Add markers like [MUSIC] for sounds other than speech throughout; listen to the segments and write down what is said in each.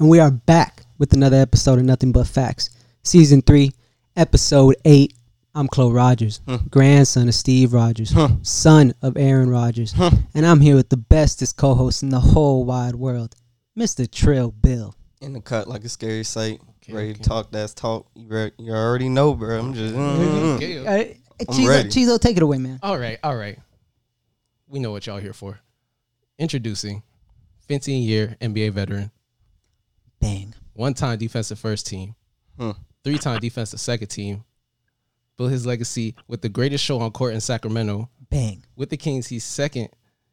And we are back with another episode of Nothing But Facts. Season 3, Episode 8. I'm Chloe Rogers, Huh. grandson of Steve Rogers, Huh. son of Aaron Rogers. Huh. And I'm here with the bestest co host in the whole wide world, Mr. Trill Bill. in the cut like a scary sight. Okay, ready okay. to talk? That's talk. You, re- you already know, bro. I'm just. Okay, Uh, okay. I'm Chizo, ready. Chizo, take it away, man. All right, all right. We know what y'all here for. Introducing 15 year NBA veteran, Bang. one time defensive first team, Hmm. three time defensive second team. Built his legacy with the greatest show on court in Sacramento. Bang. With the Kings, he's second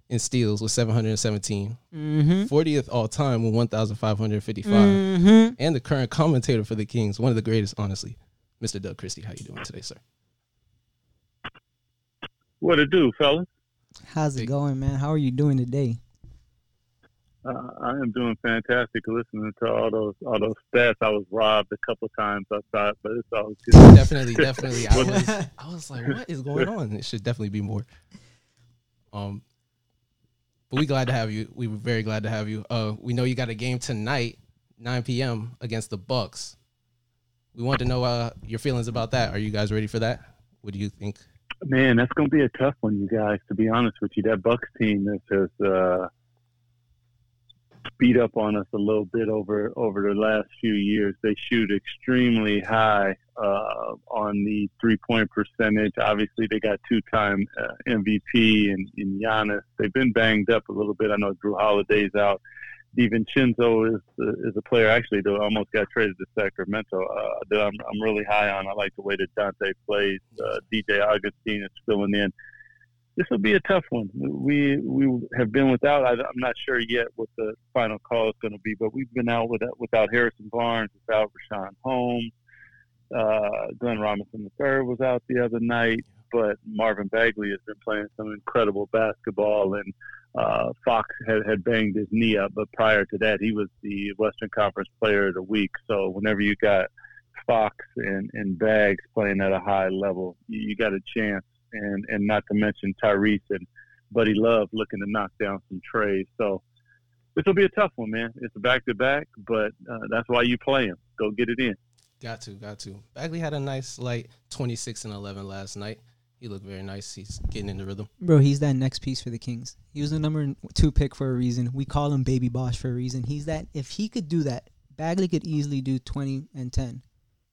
in steals with 717, Mm 40th all time with 1,555, hmm. Mm hmm. and the current commentator for the Kings, one of the greatest, honestly. Mr. Doug Christie, how you doing today, sir? What it do, fellas? How's it Big- going, man? How are you doing today? Uh, I am doing fantastic listening to all those all those stats. I was robbed a couple times outside, but it's all good. definitely, [LAUGHS] definitely. I was, I was like, what is going on? It should definitely be more. Um, but we glad to have you. We were very glad to have you. Uh, we know you got a game tonight, 9 p.m. against the Bucks. We want to know uh your feelings about that. Are you guys ready for that? What do you think? Man, that's going to be a tough one, you guys. To be honest with you, that Bucks team that has uh, beat up on us a little bit over over the last few years. They shoot extremely high uh, on the three point percentage. Obviously, they got two time uh, MVP and in Giannis. They've been banged up a little bit. I know Jrue Holiday's out. DiVincenzo is uh, is a player actually that almost got traded to Sacramento. Uh, that I'm I'm really high on. I like the way that Donte plays. Uh, DJ Augustin is filling in. This will be a tough one. We we have been without. I, I'm not sure yet what the final call is going to be, but we've been out without without Harrison Barnes, without Richaun Holmes. Uh, Glenn Robinson III was out the other night, but Marvin Bagley has been playing some incredible basketball, and uh, Fox had, had banged his knee up, but prior to that, he was the Western Conference Player of the Week. So whenever you got Fox and, and Bags playing at a high level, you, you got a chance. And and not to mention Tyrese and Buddy Love looking to knock down some treys. So this will be a tough one, man. It's a back to back, but uh, that's why you play him. Go get it in. Got to, got to. Bagley had a nice light 26 and 11 last night. He looked very nice. He's getting in the rhythm. Bro, he's that next piece for the Kings. He was the number two pick for a reason. We call him Baby Bosh for a reason. He's that. If he could do that, Bagley could easily do twenty and ten.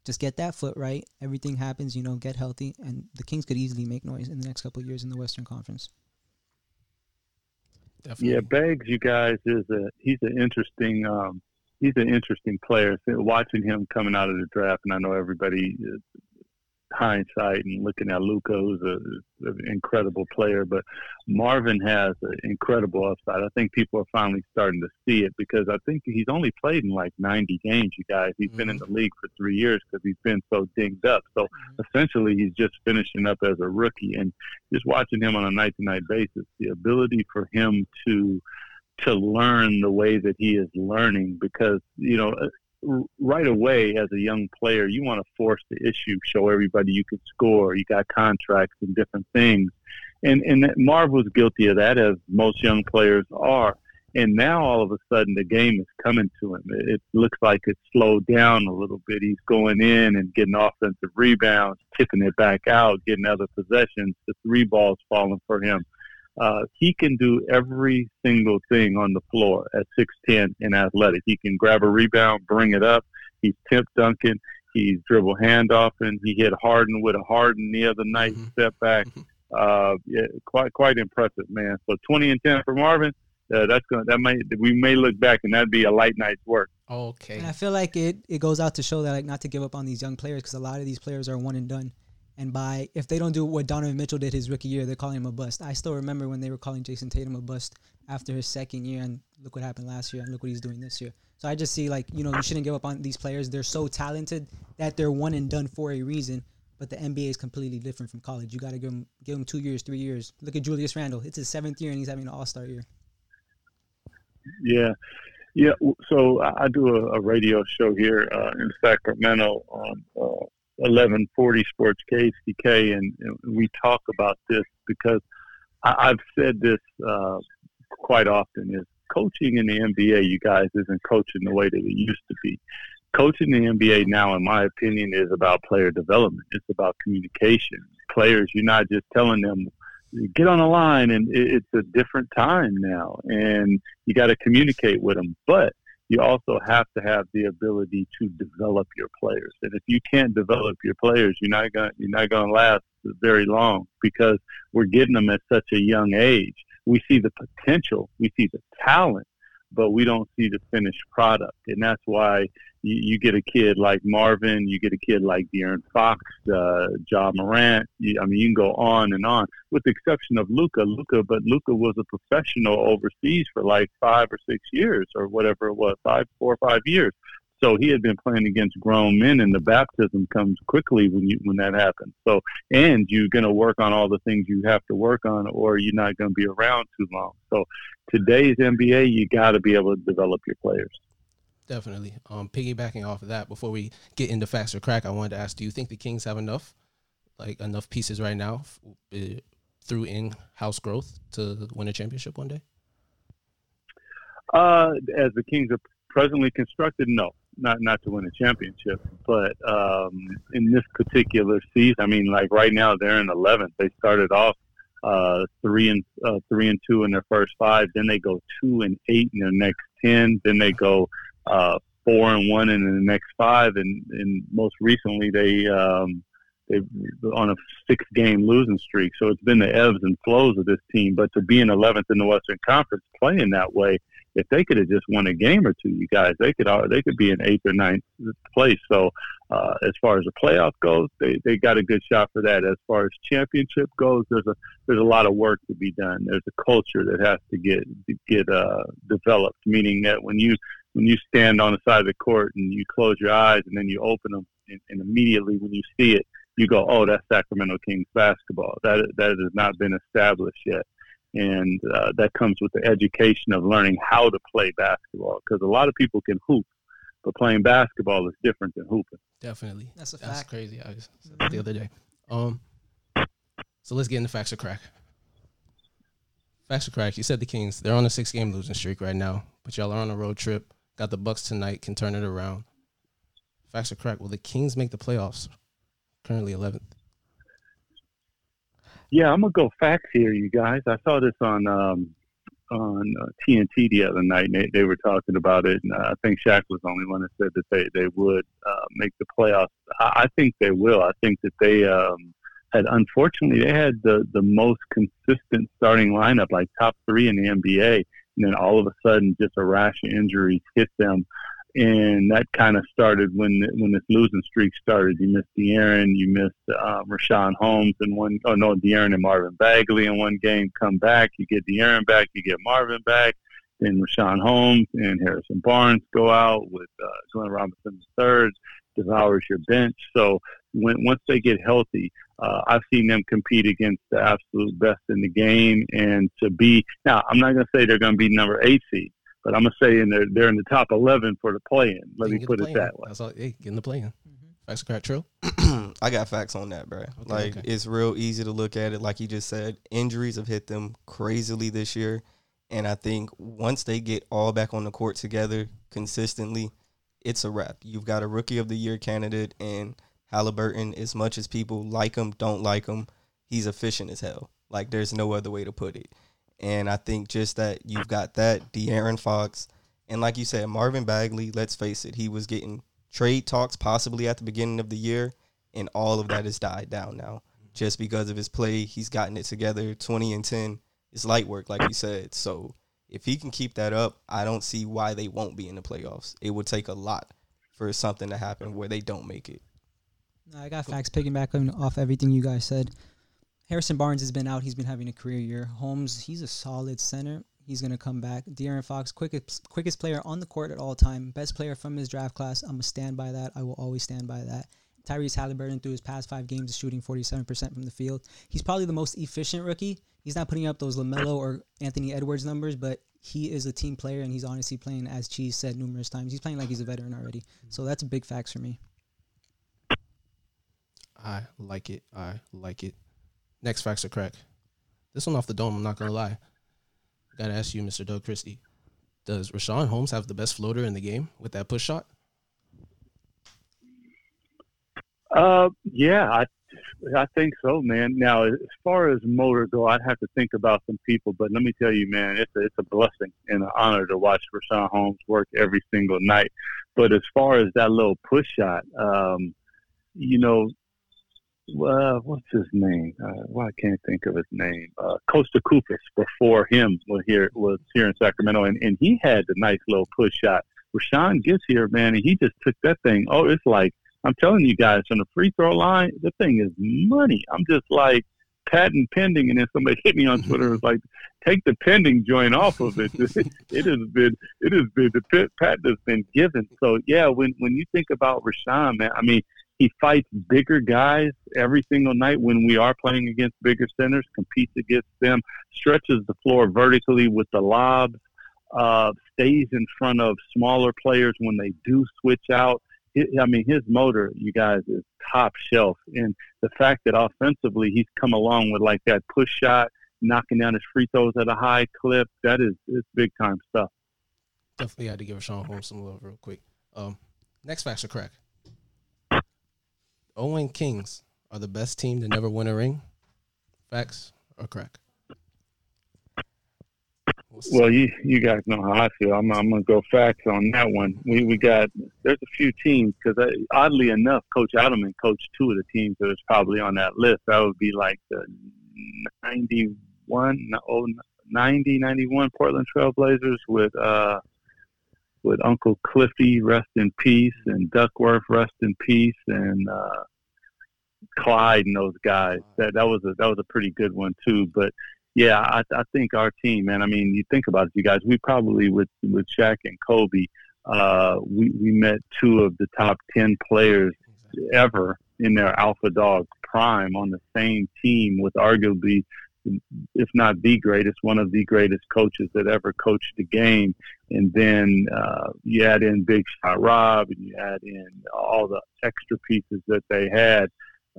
Just get that foot right. Everything happens. You know, get healthy, and the Kings could easily make noise in the next couple of years in the Western Conference. Definitely. Yeah, Beggs, you guys is a he's an interesting um, he's an interesting player. Watching him coming out of the draft, and I know everybody is hindsight and looking at Luka, who's a, an incredible player, but Marvin has an incredible upside. I think people are finally starting to see it because I think he's only played in like 90 games. You guys, he's been in mm-hmm. the league for three years because he's been so dinged up. So mm-hmm. essentially, he's just finishing up as a rookie, and just watching him on a night-to-night basis, the ability for him to to learn the way that he is learning because you know right away as a young player you want to force the issue show everybody you can score you got contracts and different things. And and marv was guilty of that as most young players are. And now all of a sudden the game is coming to him. It, it looks like it's slowed down a little bit. He's going in and getting offensive rebounds tipping it back out getting other possessions. The three balls falling for him uh, he can do every single thing on the floor at 6'10 and athletic. He can grab a rebound, bring it up. He's tip dunking. He's dribble handoff, and he hit Harden with a Harden the other night, Mhm. step back. Mhm. Uh, yeah, quite quite impressive, man. So 20 and 10 for Marvin. Uh, that's gonna that may we may look back and that'd be a light night's work. Okay. And I feel like it it goes out to show that like not to give up on these young players because a lot of these players are one and done. And by if they don't do what Donovan Mitchell did his rookie year, they're calling him a bust. I still remember when they were calling Jayson Tatum a bust after his second year, and look what happened last year, and look what he's doing this year. So I just see like you know you shouldn't give up on these players. They're so talented that they're one and done for a reason. But the NBA is completely different from college. You got to give them give them two years, three years. Look at Julius Randle; it's his seventh year, and he's having an All Star year. Yeah, yeah. So I do a, a radio show here uh, in Sacramento on uh, 1140 Sports KCK, and, and we talk about this because I, I've said this uh, quite often is coaching in the NBA. You guys isn't coaching the way that it used to be. Coaching the NBA now, in my opinion, is about player development. It's about communication. Players, you're not just telling them get on the line, and it's a different time now, and you got to communicate with them. But you also have to have the ability to develop your players. And if you can't develop your players, you're not going you're not going to last very long because we're getting them at such a young age. We see the potential, we see the talent, but we don't see the finished product. And that's why you, you get a kid like Marvin, you get a kid like De'Aaron Fox, uh, Ja Morant. You, I mean, you can go on and on, with the exception of Luka. Luka, but Luka was a professional overseas for like five or six years, or whatever it was, five, four or five years. So he had been playing against grown men, and the baptism comes quickly when you when that happens. So, and you're going to work on all the things you have to work on, or you're not going to be around too long. So, today's NBA, you got to be able to develop your players. Definitely. Um, piggybacking off of that, before we get into faster crack, I wanted to ask: Do you think the Kings have enough, like enough pieces right now, uh, through in-house growth to win a championship one day? Uh, as the Kings are presently constructed, no, not not to win a championship. But um, in this particular season, I mean, like right now they're in 11th. They started off uh, three and uh, three and two in their first five. Then they go two and eight in their next ten. Then they go uh, four and one in the next five, and, and most recently they um, they on a six game losing streak. So it's been the ebbs and flows of this team. But to be in 11th in the Western Conference, playing that way, if they could have just won a game or two, you guys, they could they could be in eighth or ninth place. So uh, as far as the playoff goes, they, they got a good shot for that. As far as championship goes, there's a there's a lot of work to be done. There's a culture that has to get get uh, developed. Meaning that when you when you stand on the side of the court and you close your eyes and then you open them, and, and immediately when you see it, you go, "Oh, that's Sacramento Kings basketball." That that has not been established yet, and uh, that comes with the education of learning how to play basketball. Because a lot of people can hoop, but playing basketball is different than hooping. Definitely, that's a fact. That's crazy. I was the other day. Um, so let's get into facts or crack. Facts or crack. You said the Kings. They're on a six-game losing streak right now, but y'all are on a road trip. Got the Bucks tonight. Can turn it around. Facts are correct. Will the Kings make the playoffs? Currently 11th. Yeah, I'm gonna go facts here, you guys. I saw this on um, on uh, TNT the other night, and they, they were talking about it. And uh, I think Shaq was the only one that said that they they would uh, make the playoffs. I, I think they will. I think that they um, had unfortunately they had the the most consistent starting lineup, like top three in the NBA, and then all of a sudden, just a rash of injuries hit them and that kind of started when when this losing streak started. You missed De'Aaron, you missed uh, Richaun Holmes in one. Oh no, De'Aaron and Marvin Bagley in one game. Come back, you get De'Aaron back, you get Marvin back. Then Richaun Holmes and Harrison Barnes go out with uh, Glenn Robinson III devours your bench. So when once they get healthy, uh, I've seen them compete against the absolute best in the game. And to be now, I'm not going to say they're going to be number eight seed, but I'm gonna say in they're they're in the top eleven for the play-in. Let me put it that way. That's all. Hey, get in the play-in. Mm-hmm. Facts correct, true. [CLEARS THROAT] I got facts on that, bro. Okay, like okay. it's real easy to look at it. Like you just said, injuries have hit them crazily this year, and I think once they get all back on the court together consistently, it's a wrap. You've got a rookie of the year candidate, and Halliburton. As much as people like him, don't like him, he's efficient as hell. Like there's no other way to put it. And I think just that you've got that De'Aaron Fox, and like you said, Marvin Bagley. Let's face it, he was getting trade talks possibly at the beginning of the year, and all of that has died down now just because of his play. He's gotten it together, twenty and ten. It's light work, like you said. So if he can keep that up, I don't see why they won't be in the playoffs. It would take a lot for something to happen where they don't make it. I got facts picking back off everything you guys said. Harrison Barnes has been out. He's been having a career year. Holmes, he's a solid center. He's gonna come back. De'Aaron Fox, quickest quickest player on the court at all time, best player from his draft class. I'm gonna stand by that. I will always stand by that. Tyrese Halliburton through his past five games is shooting 47% from the field. He's probably the most efficient rookie. He's not putting up those LaMelo or Anthony Edwards numbers, but he is a team player and he's honestly playing, as Cheese said numerous times, he's playing like he's a veteran already. So that's a big facts for me. I like it. I like it. Next facts are crack. This one off the dome. I'm not gonna lie. Got to ask you, Mr. Doug Christie. Does Richaun Holmes have the best floater in the game with that push shot? Uh, yeah, I I think so, man. Now, as far as motor go, I'd have to think about some people, but let me tell you, man, it's a, it's a blessing and an honor to watch Richaun Holmes work every single night. But as far as that little push shot, um, you know, uh, what's his name? Uh, well, I can't think of his name. Uh, Kosta Koufos before him was here was here in Sacramento, and, and he had the nice little push shot. Richaun gets here, man, and he just took that thing. Oh, it's like I'm telling you guys, from the free throw line, the thing is money. I'm just like patent pending, and then somebody [LAUGHS] hit me on Twitter. was like, take the pending joint off of it. [LAUGHS] it has been, it has been the patent has been given. So yeah, when when you think about Richaun, man, I mean, he fights bigger guys every single night when we are playing against bigger centers, competes against them, stretches the floor vertically with the lobs, uh, stays in front of smaller players when they do switch out. I mean, his motor, you guys, is top shelf. And the fact that offensively he's come along with like that push shot, knocking down his free throws at a high clip, that is it's big time stuff. Definitely had to give Sean Holmes some love real quick. Um, next facts are crack. Owen Kings are the best team to never win a ring. Facts or crack? Well, you you guys know how I feel. I'm, I'm gonna go facts on that one. We we got there's a few teams because oddly enough, Coach Adelman coached two of the teams that was probably on that list. That would be like the 91, oh, 90, 91 Portland Trailblazers with uh with Uncle Cliffy, rest in peace, and Duckworth, rest in peace, and uh, Clyde and those guys. That that was a that was a pretty good one too. But yeah, I, I think our team, man. I mean, you think about it, you guys. We probably with with Shaq and Kobe, uh, we we met two of the top ten players ever in their alpha dog prime on the same team with arguably if not the greatest, one of the greatest coaches that ever coached the game. And then uh, you add in Big Shot Rob and you add in all the extra pieces that they had.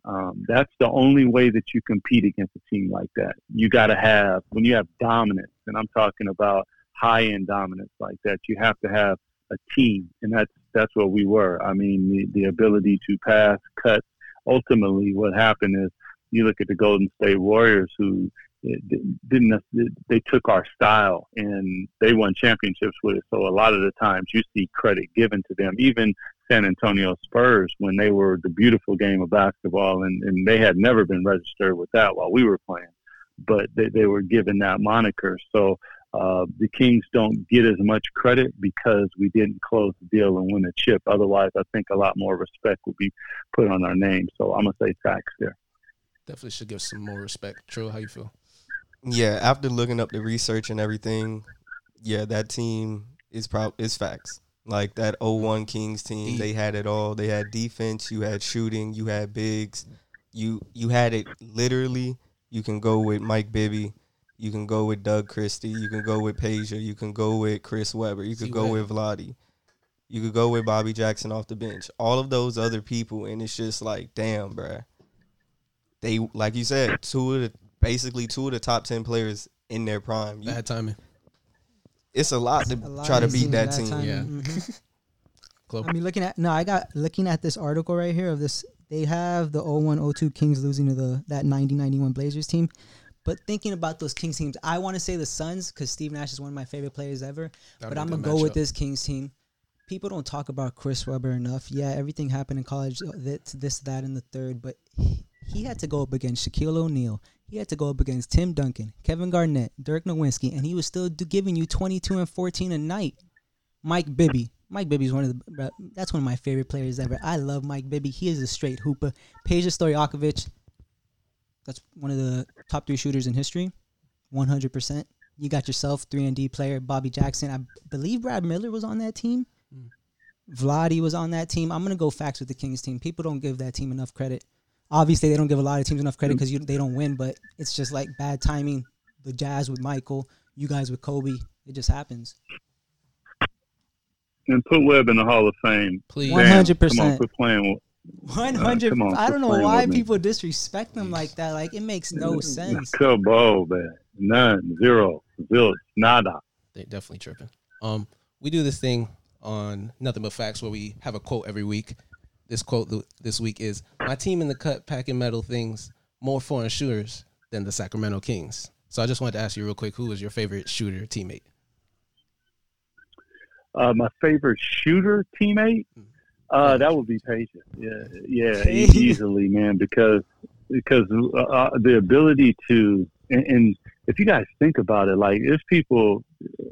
Um, that's the only way that you compete against a team like that. You got to have, when you have dominance, and I'm talking about high end dominance like that, you have to have a team. And that's, that's what we were. I mean, the, the ability to pass, cut. Ultimately, what happened is you look at the Golden State Warriors who didn't they took our style and they won championships with it. So a lot of the times you see credit given to them. Even San Antonio Spurs when they were the beautiful game of basketball and, and they had never been registered with that while we were playing. But they, they were given that moniker. So uh, the Kings don't get as much credit because we didn't close the deal and win a chip. Otherwise, I think a lot more respect would be put on our name. So I'm gonna say facts there. Definitely should give some more respect. True, how you feel? Yeah, after looking up the research and everything, yeah, that team is prob is facts. Like that 01 Kings team, they had it all. They had defense, you had shooting, you had bigs. You you had it literally. You can go with Mike Bibby, you can go with Doug Christie, you can go with Peja, you can go with Chris Webber, you could go with Vlade. You could go with Bobby Jackson off the bench. All of those other people, and it's just like, damn, bruh. They like you said, two of the basically two of the top ten players in their prime. You, Bad timing. It's a lot to a lot try to beat that team. Yeah. [LAUGHS] Mm-hmm. I mean, looking at no, I got looking at this article right here of this. They have the 0102 Kings losing to the that 9091 Blazers team. But thinking about those Kings teams, I want to say the Suns because Steve Nash is one of my favorite players ever. That'd but I'm gonna go with this Kings team. People don't talk about Chris Webber enough. Yeah, everything happened in college, this, this, that, and the third. But he had to go up against Shaquille O'Neal. He had to go up against Tim Duncan, Kevin Garnett, Dirk Nowitzki, and he was still giving you 22 and 14 a night. Mike Bibby. Mike Bibby is one of the that's one of my favorite players ever. I love Mike Bibby. He is a straight hooper. Peja Stojakovic, that's one of the top three shooters in history. 100%. You got yourself 3 and D player Bobby Jackson. I believe Brad Miller was on that team. Mm. Vlade was on that team. I'm gonna go facts with the Kings team. People don't give that team enough credit obviously they don't give a lot of teams enough credit because mm. they don't win, but it's just like bad timing. The Jazz with Michael, you guys with Kobe, it just happens. And put Webb in the Hall of Fame, please. One hundred percent. Come on, quit playing. One hundred. I don't know why people disrespect them like that. Like it makes no sense. Come on, man. None, zero. Jacksonville is nada. They're definitely tripping. Um, we do this thing on Nothing But Facts where we have a quote every week. This quote this week is My team in the cut packing metal things more foreign shooters than the Sacramento Kings. So I just wanted to ask you real quick who was your favorite shooter teammate? Uh, my favorite shooter teammate? Hmm. Uh, that would be Peja. Yeah, yeah, [LAUGHS] easily, man, because because uh, uh, the ability to and, and, if you guys think about it, like there's people,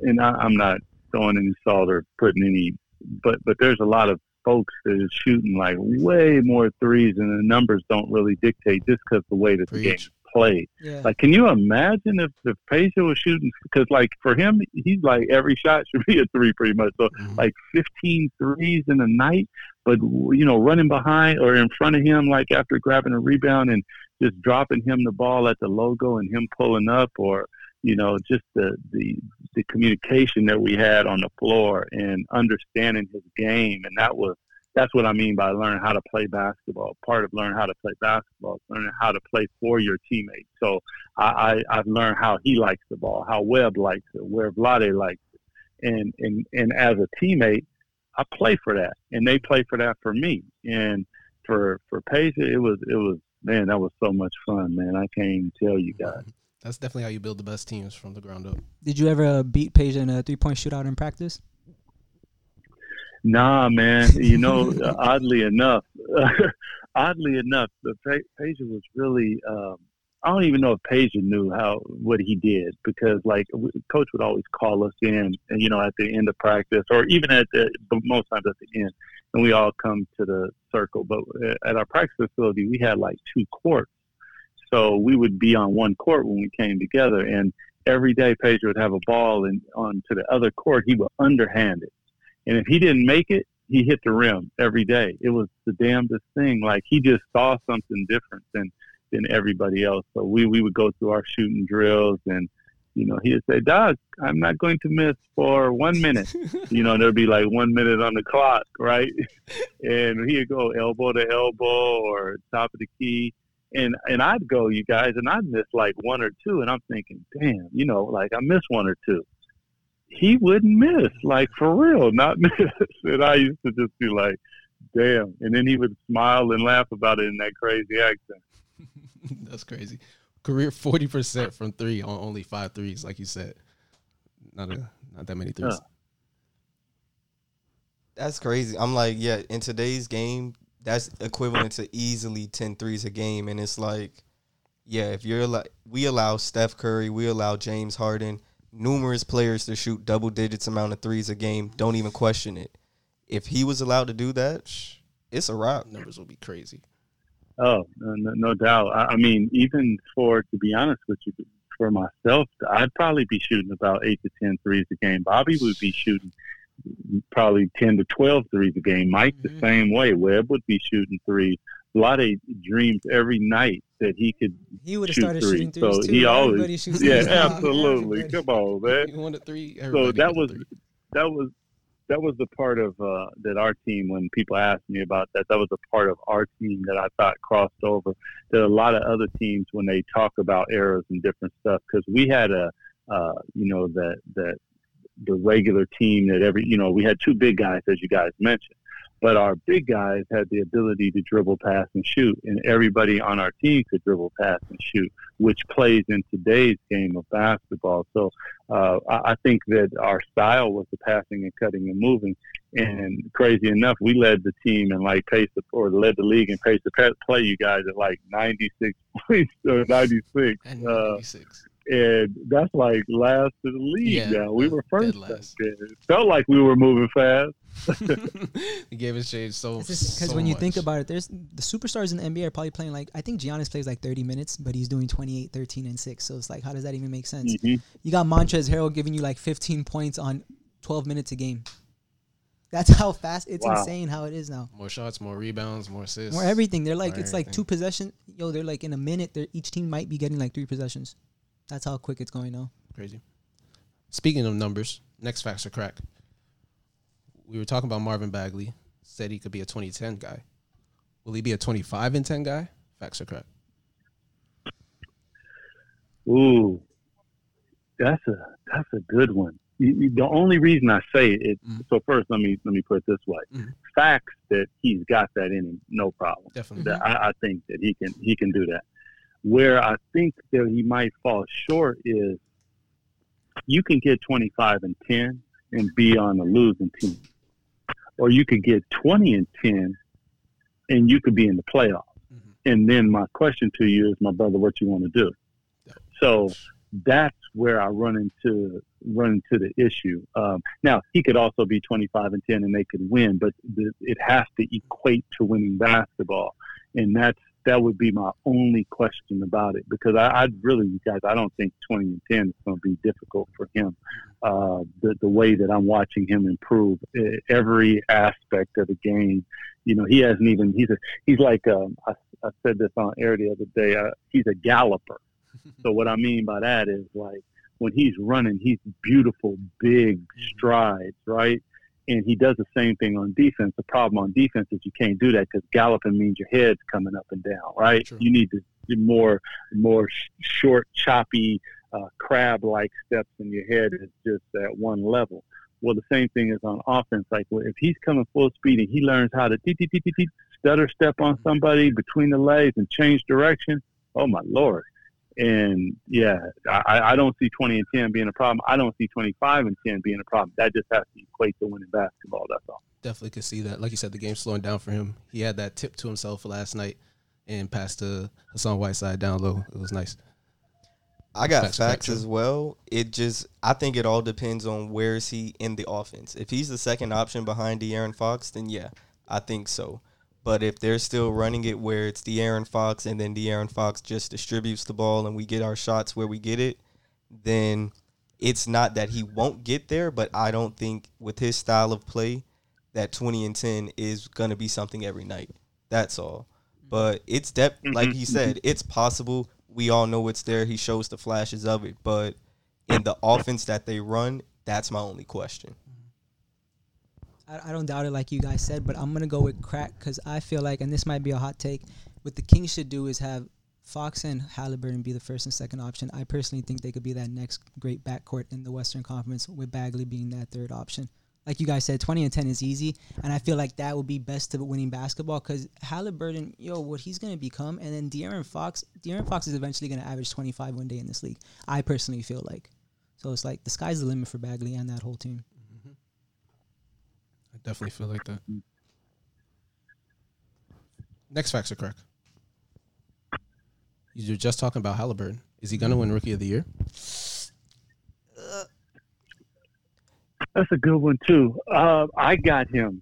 and I, I'm not throwing any salt or putting any, but but there's a lot of folks that are shooting like way more threes, and the numbers don't really dictate just because the way that the game played. Yeah. Like, can you imagine if if Peja was shooting? Because like for him, he's like every shot [LAUGHS] should be a three, pretty much. So mm-hmm. like 15 threes in a night, but you know, running behind or in front of him, like after grabbing a rebound and just dropping him the ball at the logo and him pulling up, or you know, just the the the communication that we had on the floor and understanding his game, and that was that's what I mean by learning how to play basketball. Part of learning how to play basketball is learning how to play for your teammates. So I, I, have learned how he likes the ball, how Webb likes it, where Vlade likes it. And, and, and as a teammate, I play for that and they play for that for me. And for, for Peja, it was, it was, man, that was so much fun, man. I can't even tell you guys. That's definitely how you build the best teams from the ground up. Did you ever beat Peja in a three point shootout in practice? Nah, man. You know, [LAUGHS] oddly enough, [LAUGHS] oddly enough, the Peja was really. Um, I don't even know if Peja knew how what he did because, like, coach would always call us in, and you know, at the end of practice, or even at the, most times at the end, and we all come to the circle. But uh, at our practice facility, we had like two courts, so we would be on one court when we came together, and every day Peja would have a ball and on to the other court, he would underhand it and if he didn't make it, he hit the rim every day. It was the damnedest thing. Like he just saw something different than than everybody else. So we we would go through our shooting drills and you know, he'd say, Doug, I'm not going to miss for one minute. [LAUGHS] you know, there'd be like one minute on the clock, right? [LAUGHS] and he'd go elbow to elbow or top of the key. And and I'd go, you guys, and I'd miss like one or two. And I'm thinking, damn, you know, like I miss one or two he wouldn't miss, like for real, not [LAUGHS] miss. And I used to just be like, damn. And then he would smile and laugh about it in that crazy accent. [LAUGHS] That's crazy. Career forty percent from three on only five threes, like you said. Not a not that many threes. That's crazy. I'm like, yeah, in today's game, that's equivalent to easily 10 threes a game. And it's like, yeah, if you're like, we allow Steph Curry, we allow James Harden numerous players to shoot double digits amount of threes a game. Don't even question it. If he was allowed to do that, it's a wrap. Numbers will be crazy. Oh, no, no doubt. I, I mean, even for to be honest with you, for myself, I'd probably be shooting about eight to ten threes a game. Bobby would be shooting probably 10 to 12 threes a game. Mike mm-hmm. the same way. Webb would be shooting three. Vlade dreams every night that he could. He would have started three. shooting threes so too. He always, shoots [LAUGHS] [LAUGHS] yeah, absolutely. Come on, man. He wanted three. So that was that was that was the part of uh, that our team. When people asked me about that, that was a part of our team that I thought crossed over. There are a lot of other teams when they talk about errors and different stuff because we had a, uh, you know, that that the regular team that every, you know, we had two big guys as you guys mentioned but our big guys had the ability to dribble, pass, and shoot, and everybody on our team could dribble, pass, and shoot, which plays in today's game of basketball. So uh, I think that our style was the passing and cutting and moving. And crazy enough, we led the team and like pace of, or led the league in pace of play. You guys at like 96 [LAUGHS] points or 96. And 96. And that's like last in the league yeah, now. We were first. It felt like we were moving fast. he gave us shade so because so when you think about it, there's the superstars in the NBA are probably playing like I think Giannis plays like 30 minutes, but he's doing 28, 13, and six. So it's like, how does that even make sense? Mm-hmm. You got Montrezl Harrell giving you like 15 points on 12 minutes a game. That's how fast it's wow. insane how it is now. More shots, more rebounds, more assists, more everything. They're like it's everything. like two possessions. Yo, they're like in a minute. They're each team might be getting like three possessions. That's how quick it's going now. Crazy. Speaking of numbers, next facts are crack. We were talking about Marvin Bagley. Said he could be a 2010 guy. Will he be a 25 and 10 guy? Facts are crack. Ooh, that's a that's a good one. the only reason I say it, mm-hmm. so first let me let me put it this way: mm-hmm. facts that he's got that in him, no problem. Definitely, that I, I think that he can he can do that. Where I think that he might fall short is you can get 25 and 10 and be on a losing team, or you could get 20 and 10 and you could be in the playoffs. Mm-hmm. And then my question to you is, my brother, what you want to do? So that's where I run into run into the issue. Um, now he could also be 25 and 10 and they could win, but the, it has to equate to winning basketball, and that's that would be my only question about it because I, I really, you guys, I don't think 20 and 10 is going to be difficult for him. Uh, the, the way that I'm watching him improve every aspect of the game, you know, he hasn't even, he's a, he's like, um, I, I said this on air the other day, uh, he's a galloper. [LAUGHS] so what I mean by that is like when he's running, he's beautiful, big strides, right? And he does the same thing on defense. The problem on defense is you can't do that because galloping means your head's coming up and down, right? You need to do more more short, choppy, uh, crab-like steps, and your head is just at one level. Well, the same thing is on offense. Like if he's coming full speed and he learns how to stutter step on mm-hmm. somebody between the legs and change direction, oh my lord! And yeah, I, I don't see 20 and 10 being a problem. I don't see 25 and 10 being a problem. That just has to equate to winning basketball. That's all. Definitely could see that. Like you said, the game's slowing down for him. He had that tip to himself last night and passed to Hassan Whiteside down low. It was nice. I got facts, facts as well. It just I think it all depends on where is he in the offense. If he's the second option behind De'Aaron Fox, then yeah, I think so. But if they're still running it where it's De'Aaron Fox and then De'Aaron Fox just distributes the ball and we get our shots where we get it, then it's not that he won't get there, but I don't think with his style of play that 20 and 10 is going to be something every night. That's all. But it's depth, mm-hmm. like he said, it's possible. We all know it's there. He shows the flashes of it. But in the offense that they run, that's my only question. I, I don't doubt it like you guys said, but I'm gonna go with crack because I feel like, and this might be a hot take, what the Kings should do is have Fox and Halliburton be the first and second option. I personally think they could be that next great backcourt in the Western Conference, with Bagley being that third option. Like you guys said, 20 and 10 is easy, and I feel like that would be best to winning basketball because Halliburton, yo, what he's going to become, and then De'Aaron Fox, De'Aaron Fox is eventually going to average 25 one day in this league. I personally feel like. So it's like the sky's the limit for Bagley and that whole team definitely feel like that. Next facts are correct. You're just talking about Halliburton. Is he going to win Rookie of the Year? That's a good one too. Uh, I got him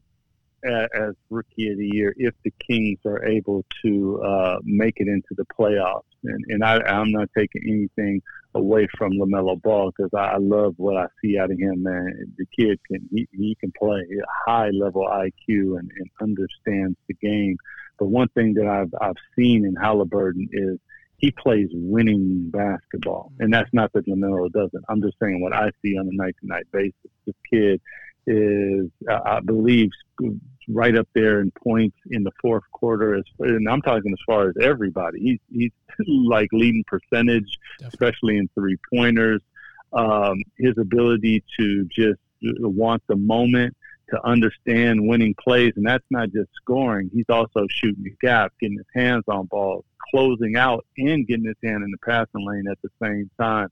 as, Rookie of the Year if the Kings are able to uh, make it into the playoffs, and, and I, I'm not taking anything away from LaMelo Ball because I, I love what I see out of him. Man, the kid can he, he can play high level IQ and, and understands the game. But one thing that I've I've seen in Halliburton is he plays winning basketball, and that's not that LaMelo doesn't. I'm just saying what I see on a night to night basis. This kid is, I believe, right up there in points in the fourth quarter. As and I'm talking as far as everybody. He's he's [LAUGHS] like leading percentage, Definitely. especially in three pointers. Um, his ability to just want the moment to understand winning plays, and that's not just scoring. He's also shooting the gap, getting his hands on balls, closing out, and getting his hand in the passing lane at the same time.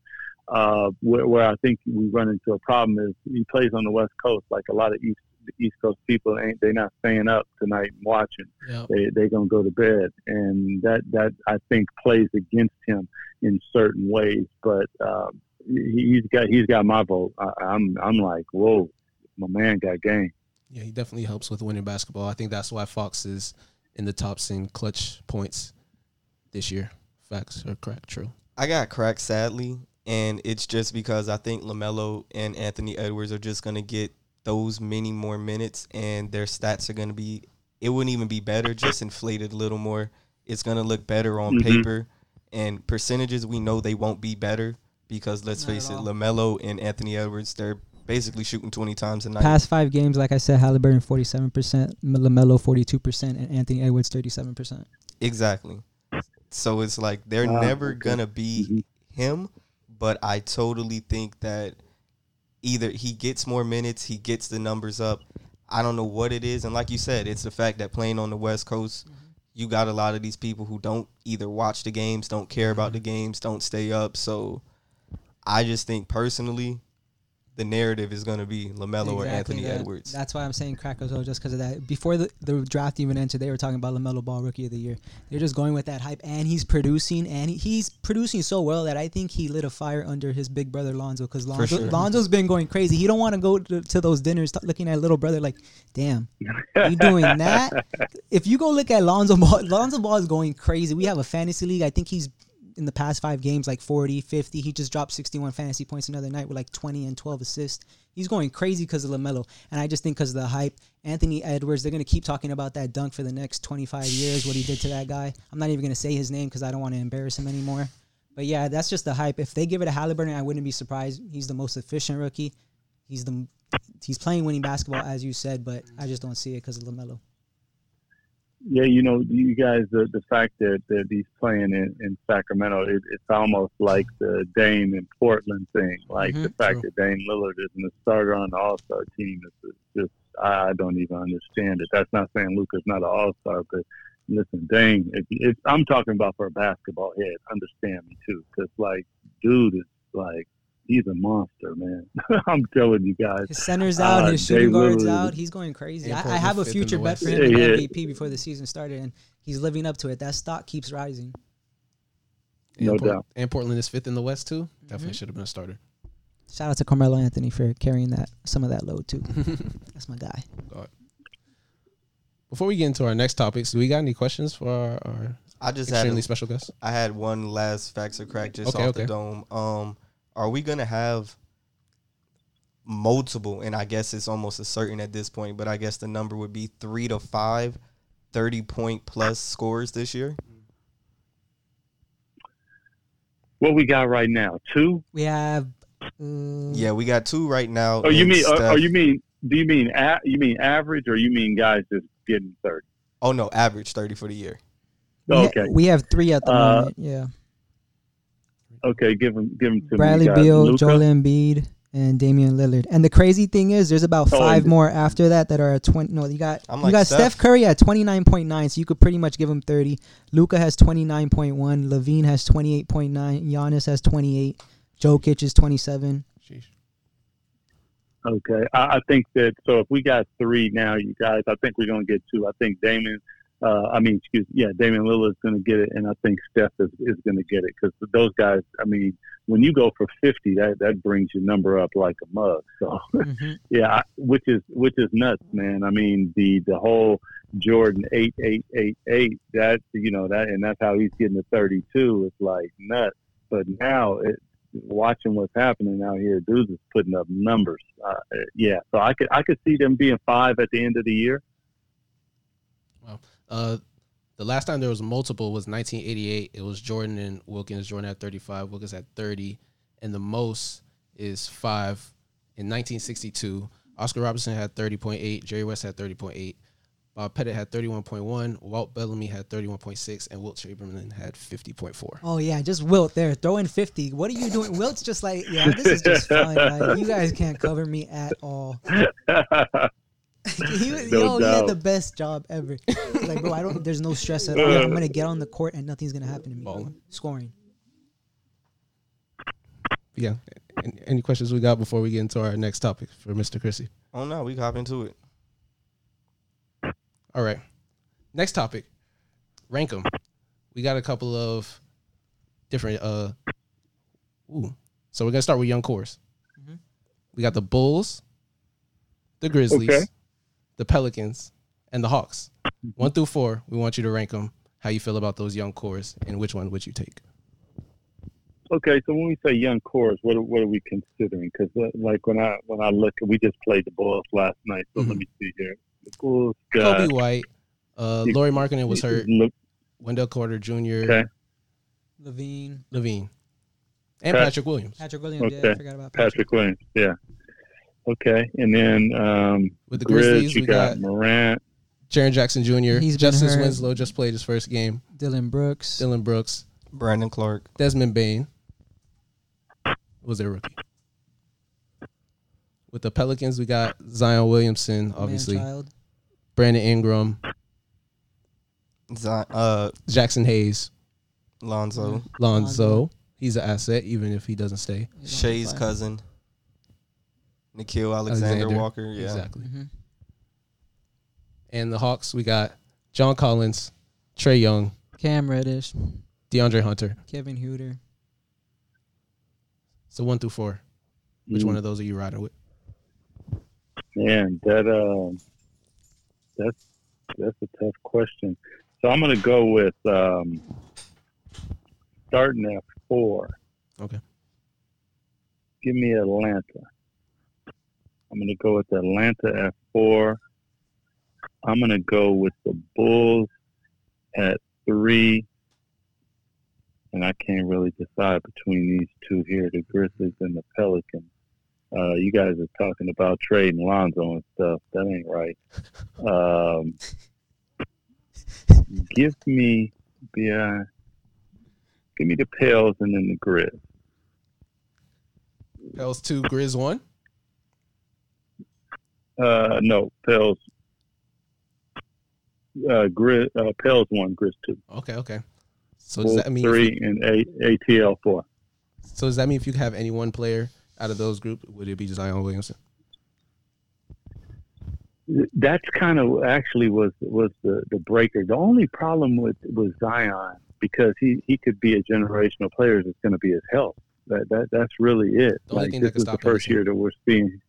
Uh, where, where I think we run into a problem is he plays on the West Coast, like a lot of East East Coast people ain't they're not staying up tonight and watching. Yep. They they're gonna go to bed, and that that I think plays against him in certain ways. But um, he's got he's got my vote. I, I'm I'm like whoa, my man got game. Yeah, he definitely helps with winning basketball. I think that's why Fox is in the top in clutch points this year. Facts are correct, true. I got cracked sadly, and it's just because I think LaMelo and Anthony Edwards are just gonna get those many more minutes and their stats are going to be it wouldn't even be better just inflated a little more it's going to look better on mm-hmm. paper and percentages we know they won't be better because let's Not face it LaMelo and Anthony Edwards they're basically shooting 20 times a night past 5 games like I said Halliburton 47% LaMelo 42% and Anthony Edwards 37% exactly so it's like they're wow. never going to be mm-hmm. him but I totally think that either he gets more minutes, he gets the numbers up. I don't know what it is, and like you said, it's the fact that playing on the West Coast, mm-hmm. you got a lot of these people who don't either watch the games, don't care about the games, don't stay up. So I just think personally, the narrative is going to be LaMelo exactly or Anthony that. Edwards. That's why I'm saying crack well, just because of that. Before the, the draft even entered, they were talking about LaMelo Ball Rookie of the Year. They're just going with that hype, and he's producing, and he's producing so well that I think he lit a fire under his big brother Lonzo, because Lonzo, sure. Lonzo's been going crazy. He don't want to go to, those dinners t- looking at little brother like, damn, you doing that? [LAUGHS] if you go look at Lonzo Ball, Lonzo Ball is going crazy. We have a fantasy league. I think he's in the past five games like 40, 50. He just dropped 61 fantasy points another night with like 20 and 12 assists. He's going crazy because of LaMelo. And I just think because of the hype, Anthony Edwards, they're going to keep talking about that dunk for the next 25 years, what he did to that guy. I'm not even going to say his name because I don't want to embarrass him anymore. But yeah, that's just the hype. If they give it a Halliburton, I wouldn't be surprised. He's the most efficient rookie. He's the he's playing winning basketball as you said, but I just don't see it because of LaMelo. Yeah, you know, you guys, the the fact that, that he's playing in, in Sacramento, it, it's almost like the Dame in Portland thing. Like mm-hmm, the fact true. that Dame Lillard isn't a starter on the All Star team is just I I don't even understand it. That's not saying Luka's not an All Star, but listen, Dame, if, if I'm talking about for a basketball head, understand me too, because like, dude is like he's a monster, man. [LAUGHS] I'm telling you guys. His center's out, uh, his shooting guards out. He's going crazy. I, I, have a future bet for him in MVP before the season started, and he's living up to it. That stock keeps rising. No and doubt. And Portland is fifth in the West too. Definitely mm-hmm. should have been a starter. Shout out to Carmelo Anthony for carrying that some of that load too. [LAUGHS] That's my guy. God. Before we get into our next topics, do we got any questions for our, our I just extremely had a, special guest? I had one last facts or crack just okay, off okay. the dome. Um, are we gonna have multiple and I guess it's almost a certain at this point, but I guess the number would be three to five 30 point plus scores this year? What we got right now? Two? We have um, Yeah, we got two right now. Oh, you mean oh, oh, you mean do you mean a, you mean average or you mean guys just getting 30? Oh no, average 30 for the year. We okay. Ha- we have 3 at the uh, moment. Yeah. Okay, give him give him to Bradley me, Beal, Luka? Joel Embiid, and Damian Lillard. And the crazy thing is, there's about oh, five more after that that are at twenty. No, you got I'm you like got Steph. Steph Curry at twenty nine point nine, so you could pretty much give him thirty. Luka has twenty nine point one. LaVine has twenty eight point nine. Giannis has twenty eight. Jokic is twenty seven. Okay, I, I think that so if we got three now, you guys, I think we're gonna get two. I think Damon uh, I mean, excuse yeah, Damian Lillard's going to get it, and I think Steph is, is going to get it because those guys. I mean, when you go for fifty, that that brings your number up like a mug. So, mm-hmm. [LAUGHS] yeah, which is which is nuts, man. I mean, the the whole Jordan eight eight eight eight. That you know that, and that's how he's getting to thirty two. It's like nuts. But now, it, watching what's happening out here, dudes is putting up numbers. Uh, yeah, so I could I could see them being five at the end of the year. Uh, the last time there was multiple was 1988. It was Jordan and Wilkins. Jordan had 35, Wilkins had 30, and the most is five in 1962. Oscar Robertson had 30.8, Jerry West had 30.8, Bob Pettit had 31.1, Walt Bellamy had 31.6, and Wilt Chamberlain had 50.4. Oh yeah, just Wilt there throwing 50. What are you doing? Wilt's just like, yeah, this is just fun. Like, you guys can't cover me at all. [LAUGHS] he, was, [LAUGHS] no yo, he had the best job ever. like, bro, I don't. There's no stress at all. I'm gonna get on the court and nothing's gonna happen to me. Bro. Scoring. Yeah. Any questions we got before we get into our next topic for Mr. Christie? Oh no, we hop into it. All right. Next topic. Rank them. We got a couple of different. uh Ooh. So we're gonna start with young cores. Mm-hmm. We got the Bulls, the Grizzlies, okay the Pelicans, and the Hawks. One through four, we want you to rank them. How you feel about those young cores, and which one would you take? Okay, so when we say young cores, what are, what are we considering? Because uh, like when I when I look, we just played the Bulls last night. So mm-hmm. let me see here. The Bulls got Coby White, uh, Lauri Markkanen was hurt. Look, Wendell Carter Jr. Okay. Levine. LaVine. And Pat, Patrick Williams. Patrick Williams. Okay. Yeah, I forgot about Patrick. Patrick Williams. Yeah. Okay, and then um, with the Grizzlies, we got, got Morant, Jaren Jackson Jr. He's Justice Winslow just played his first game. Dillon Brooks, Dillon Brooks, Brandon Clarke. Desmond Bane. was their rookie. With the Pelicans, we got Zion Williamson, obviously, Man-child. Brandon Ingram, Zion, uh, Jaxson Hayes, Lonzo, Lonzo. He's an asset, even if he doesn't stay. Shai's fire. cousin, Nickeil Alexander, Alexander. Walker. Yeah, Exactly. Mhm. And the Hawks, we got John Collins, Trae Young, Cam Reddish, DeAndre Hunter. Kevin Huerter. So one through four. Which Mm. one of those are you riding with? Man, that uh, that's that's a tough question. So I'm going to go with um, starting at four. Okay. Give me Atlanta. I'm going to go with Atlanta at four. I'm going to go with the Bulls at three. And I can't really decide between these two here, the Grizzlies and the Pelicans. Uh, you guys are talking about trading Lonzo and stuff. That ain't right. Um, give me the uh, give me the Pels and then the Grizz. Pels two, Grizz one. Uh, no, Pels. Uh, Grizz, uh, Pels one, Grizz two. Okay, okay. So does that mean three you- and A- ATL four? so does that mean if you have any one player out of those group, would it be Zion Williamson? That's kind of actually was was the the breaker. The only problem with with Zion because he he could be a generational player is going to be his health. That that that's really it. The only like thing that this could is the first year that we're seeing.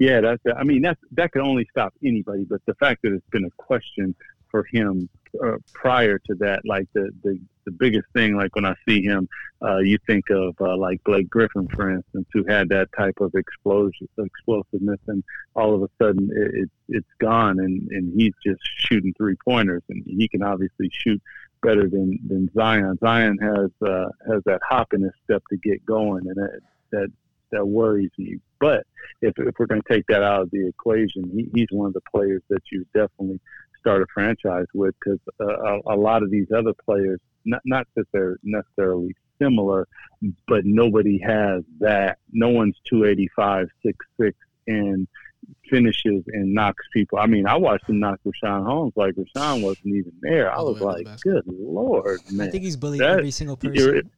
Yeah, that's. I mean, that's that could only stop anybody. But the fact that it's been a question for him uh, prior to that, like the the the biggest thing, like when I see him, uh, you think of uh, like Blake Griffin, for instance, who had that type of explosion, explosiveness, and all of a sudden it, it, it's gone, and, and he's just shooting three pointers, and he can obviously shoot better than, than Zion. Zion has uh, has that hop in his step to get going, and that that, that worries me. But if if we're going to take that out of the equation, he, he's one of the players that you definitely start a franchise with because uh, a, a lot of these other players, not not that they're necessarily similar, but nobody has that. No one's 285, 6'6", and finishes and knocks people. I mean, I watched him knock Richaun Holmes like Richaun wasn't even there. I was way the like, good lord, man. I think he's bullied That- every single person.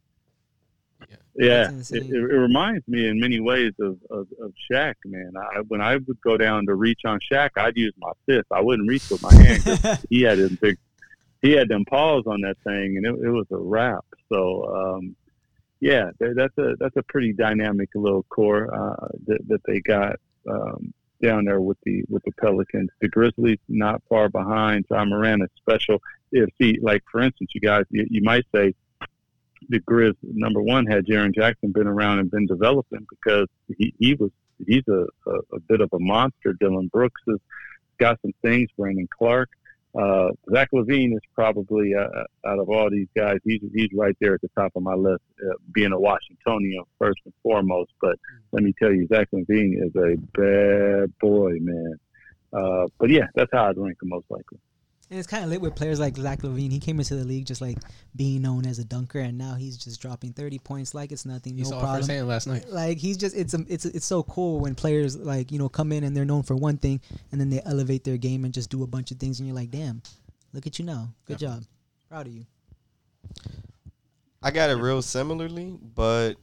Yeah, it, it, it reminds me in many ways of, of, of Shaq, man. I, when I would go down to reach on Shaq, I'd use my fist. I wouldn't reach with my hand. [LAUGHS] he had them big, he had them paws on that thing, and it, it was a wrap. So, um, yeah, that's a that's a pretty dynamic little core uh, that, that they got um, down there with the with the Pelicans. The Grizzlies not far behind. Ja Morant is special. If he like, for instance, you guys, you, you might say the Grizz number one had Jaren Jackson been around and been developing because he, he was he's a, a, a bit of a monster. Dillon Brooks has got some things. Brandon Clarke, uh, Zach LaVine is probably uh, out of all these guys, he's he's right there at the top of my list, uh, being a Washingtonian first and foremost. But let me tell you, Zach LaVine is a bad boy, man. Uh, but yeah, that's how I'd rank him most likely. And it's kind of lit with players like Zach LaVine. He came into the league just like being known as a dunker, and now he's just dropping thirty points like it's nothing, You no saw it problem. firsthand last night. Like he's just it's a, it's it's so cool when players like you know come in and they're known for one thing, and then they elevate their game and just do a bunch of things, and you're like, damn, look at you now, good job, proud of you. I got it real similarly, but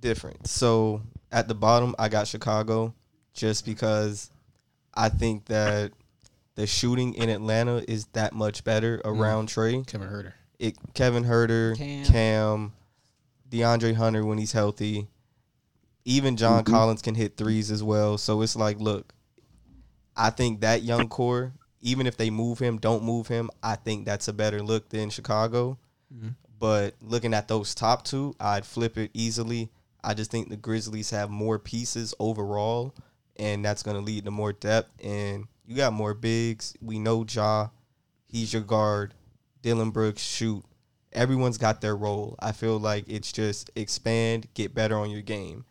different. So at the bottom, I got Chicago just because I think that the shooting in Atlanta is that much better around Trae. Kevin Huerter. It Kevin Huerter, Cam. Cam, DeAndre Hunter when he's healthy. Even John Mhm. Collins can hit threes as well. So it's like, look, I think that young core, even if they move him, don't move him, I think that's a better look than Chicago. Mhm. But looking at those top two, I'd flip it easily. I just think the Grizzlies have more pieces overall, and that's going to lead to more depth. And you got more bigs. We know Ja, he's your guard. Dillon Brooks, shoot. Everyone's got their role. I feel like it's just expand, get better on your game.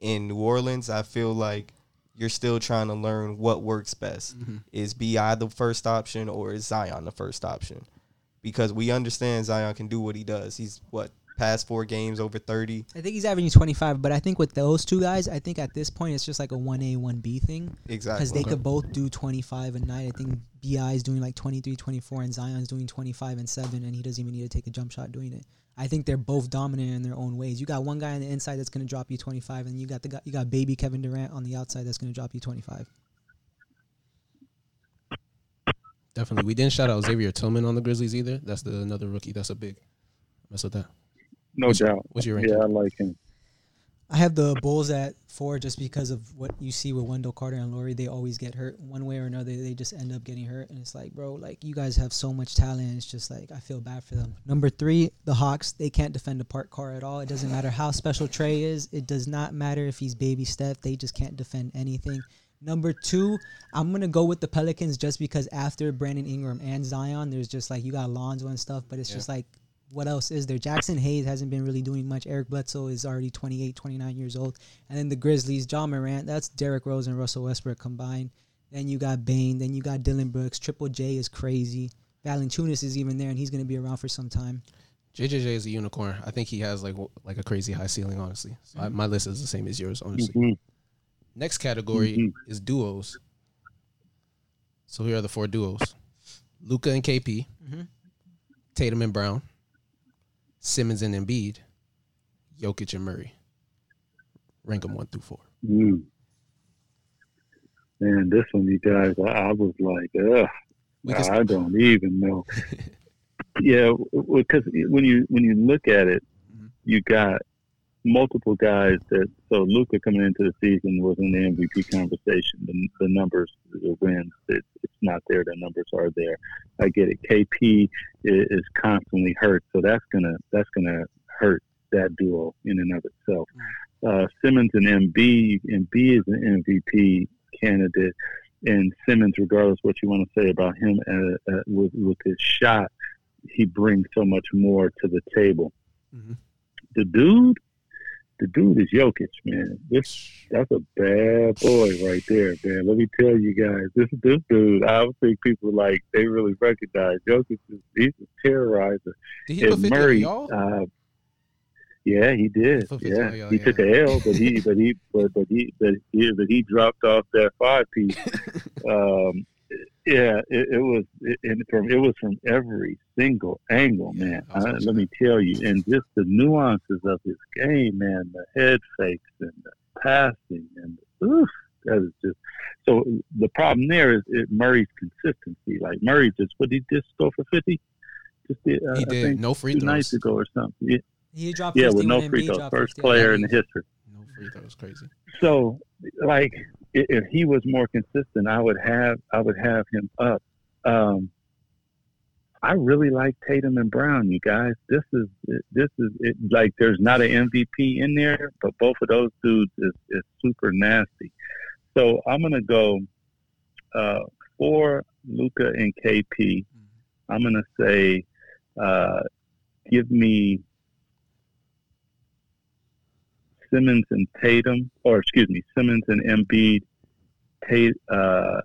In New Orleans, I feel like you're still trying to learn what works best. Mm-hmm. Is Bi the first option or is Zion the first option? Because we understand Zion can do what he does. He's what past four games over 30. I think he's averaging 25, but I think with those two guys, I think at this point it's just like a 1A, 1B thing. Exactly. Because they could both do 25 a night. I think BI is doing like 23, 24, and Zion's doing 25 and 7, and he doesn't even need to take a jump shot doing it. I think they're both dominant in their own ways. You got one guy on the inside that's going to drop you 25, and you got the guy, you got baby Kevin Durant on the outside that's going to drop you 25. Definitely. We didn't shout out Xavier Tillman on the Grizzlies either. That's the another rookie. That's a big mess with that. No What's- doubt. What's your ranking? Yeah, I like him. I have the Bulls at four just because of what you see with Wendell Carter and Lauri. They always get hurt one way or another. They just end up getting hurt, and it's like, bro, like you guys have so much talent. It's just like I feel bad for them. Number three, the Hawks. They can't defend a park car at all. It doesn't matter how special Trae is. It does not matter if he's baby Steph. They just can't defend anything. Number two, I'm gonna go with the Pelicans just because after Brandon Ingram and Zion, there's just like you got Lonzo and stuff, but it's Yeah. just like what else is there? Jaxson Hayes hasn't been really doing much. Eric Bledsoe is already 28, 29 years old. And then the Grizzlies, Ja Morant, that's Derrick Rose and Russell Westbrook combined. Then you got Bane. Then you got Dillon Brooks. Triple J is crazy. Valanciunas is even there, and he's going to be around for some time. JJJ is a unicorn. I think he has like like a crazy high ceiling, honestly. So I, my list is the same as yours, honestly. Mhm. Next category Mhm. is duos. So here are the four duos: Luka and KP, Mhm. Tatum and Brown, Simmons and Embiid, Jokic and Murray. Rank them one through four. Mm. Man, this one, you guys, I, I was like, ugh, I don't even know. [LAUGHS] yeah, because when you when you look at it, Mhm. you got multiple guys that. So Luka coming into the season was in the MVP conversation. The, the numbers, the wins, it, it's not there. The numbers are there. I get it. KP is, is constantly hurt, so that's gonna that's gonna hurt that duo in and of itself. Uh, Simmons and Embiid, Embiid is an MVP candidate, and Simmons, regardless what you want to say about him, uh, uh, with with his shot, he brings so much more to the table. Mhm. The dude, the dude is Jokic, man. This that's a bad boy right there, man. Let me tell you guys, this this dude, I don't think people like they really recognize Jokic. Is, he's a terrorizer. Did he And Murray, y'all? uh, yeah, he did. For 50 Yeah, he yeah. took a L, but he, but he, but, but he, but he, but he dropped off that five piece. [LAUGHS] um, yeah, it, it was, it, and from it was from every single angle, man. I I, let me tell you, and just the nuances of his game, man. The head fakes and the passing, and oof, that is just. So the problem there is it, Murray's consistency. Like Murray just, what did he just go for fifty? Just did, uh, he I did think no free two throws. nights ago or something. Yeah, He dropped yeah with no free throws. First player in the history. No free throws. Crazy. So, like, i- if he was more consistent, I would have I would have him up. Um, I really like Tatum and Brown. You guys, this is this is it, like there's not an MVP in there, but both of those dudes is, is super nasty. So I'm gonna go uh, for Luka and KP. I'm gonna say, uh, give me Simmons and Tatum, or excuse me, Simmons and Embiid, Tate, uh,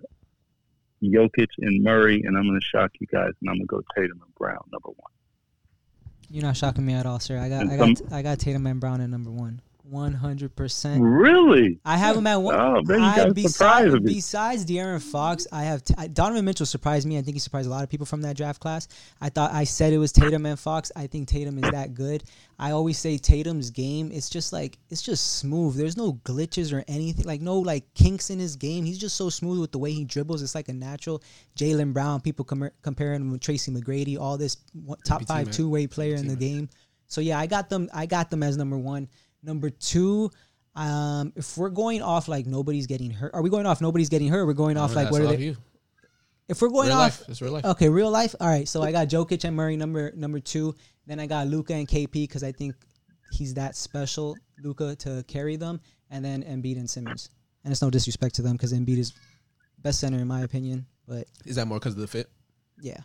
Jokic and Murray, and I'm going to shock you guys, and I'm going to go Tatum and Brown, number one. You're not shocking me at all, sir. I got, And I got, some- I got Tatum and Brown at number one. 100%. Really? I have him at one. Oh, man, you I, guys besides, surprised me. besides De'Aaron Fox, I have t- I- Donovan Mitchell surprised me. I think he surprised a lot of people from that draft class. I thought I said it was Tatum and Fox. I think Tatum is that good. I always say Tatum's game. It's just like it's just smooth. There's no glitches or anything. Like no like kinks in his game. He's just so smooth with the way he dribbles. It's like a natural. Jaylen Brown. People com- comparing him with Tracy McGrady. All this top five two way player in the man. game. So yeah, I got them. I got them as number one. Number two. Um, if we're going off like nobody's getting hurt, are we going off nobody's getting hurt? We're going off like what are they? you. If we're going Real off, life. It's real life. okay, real life. All right, so I got Jokic and Murray number number two. Then I got Luka and KP because I think he's that special, Luka, to carry them. And then Embiid and Simmons. And it's no disrespect to them because Embiid is best center in my opinion. But Is that more because of the fit? yeah,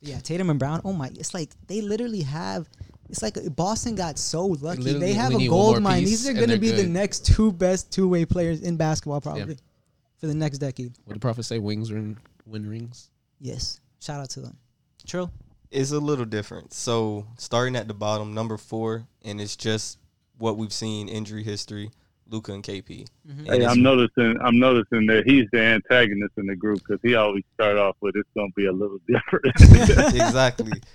yeah, Tatum and Brown. Oh my, it's like they literally have. It's like Boston got so lucky. Literally, They have a gold mine. These are going to they're be the next two best two way players in basketball, probably for the next decade. What the prophet say? Wings ring, win rings. Yes. Shout out to them. True. It's a little different. So starting at the bottom, number four, and it's just what we've seen injury history. Luka and KP. Mhm. And Hey, I'm noticing. I'm noticing that he's the antagonist in the group because he always start off with it's going to be a little [LAUGHS] different. [LAUGHS] exactly. [LAUGHS]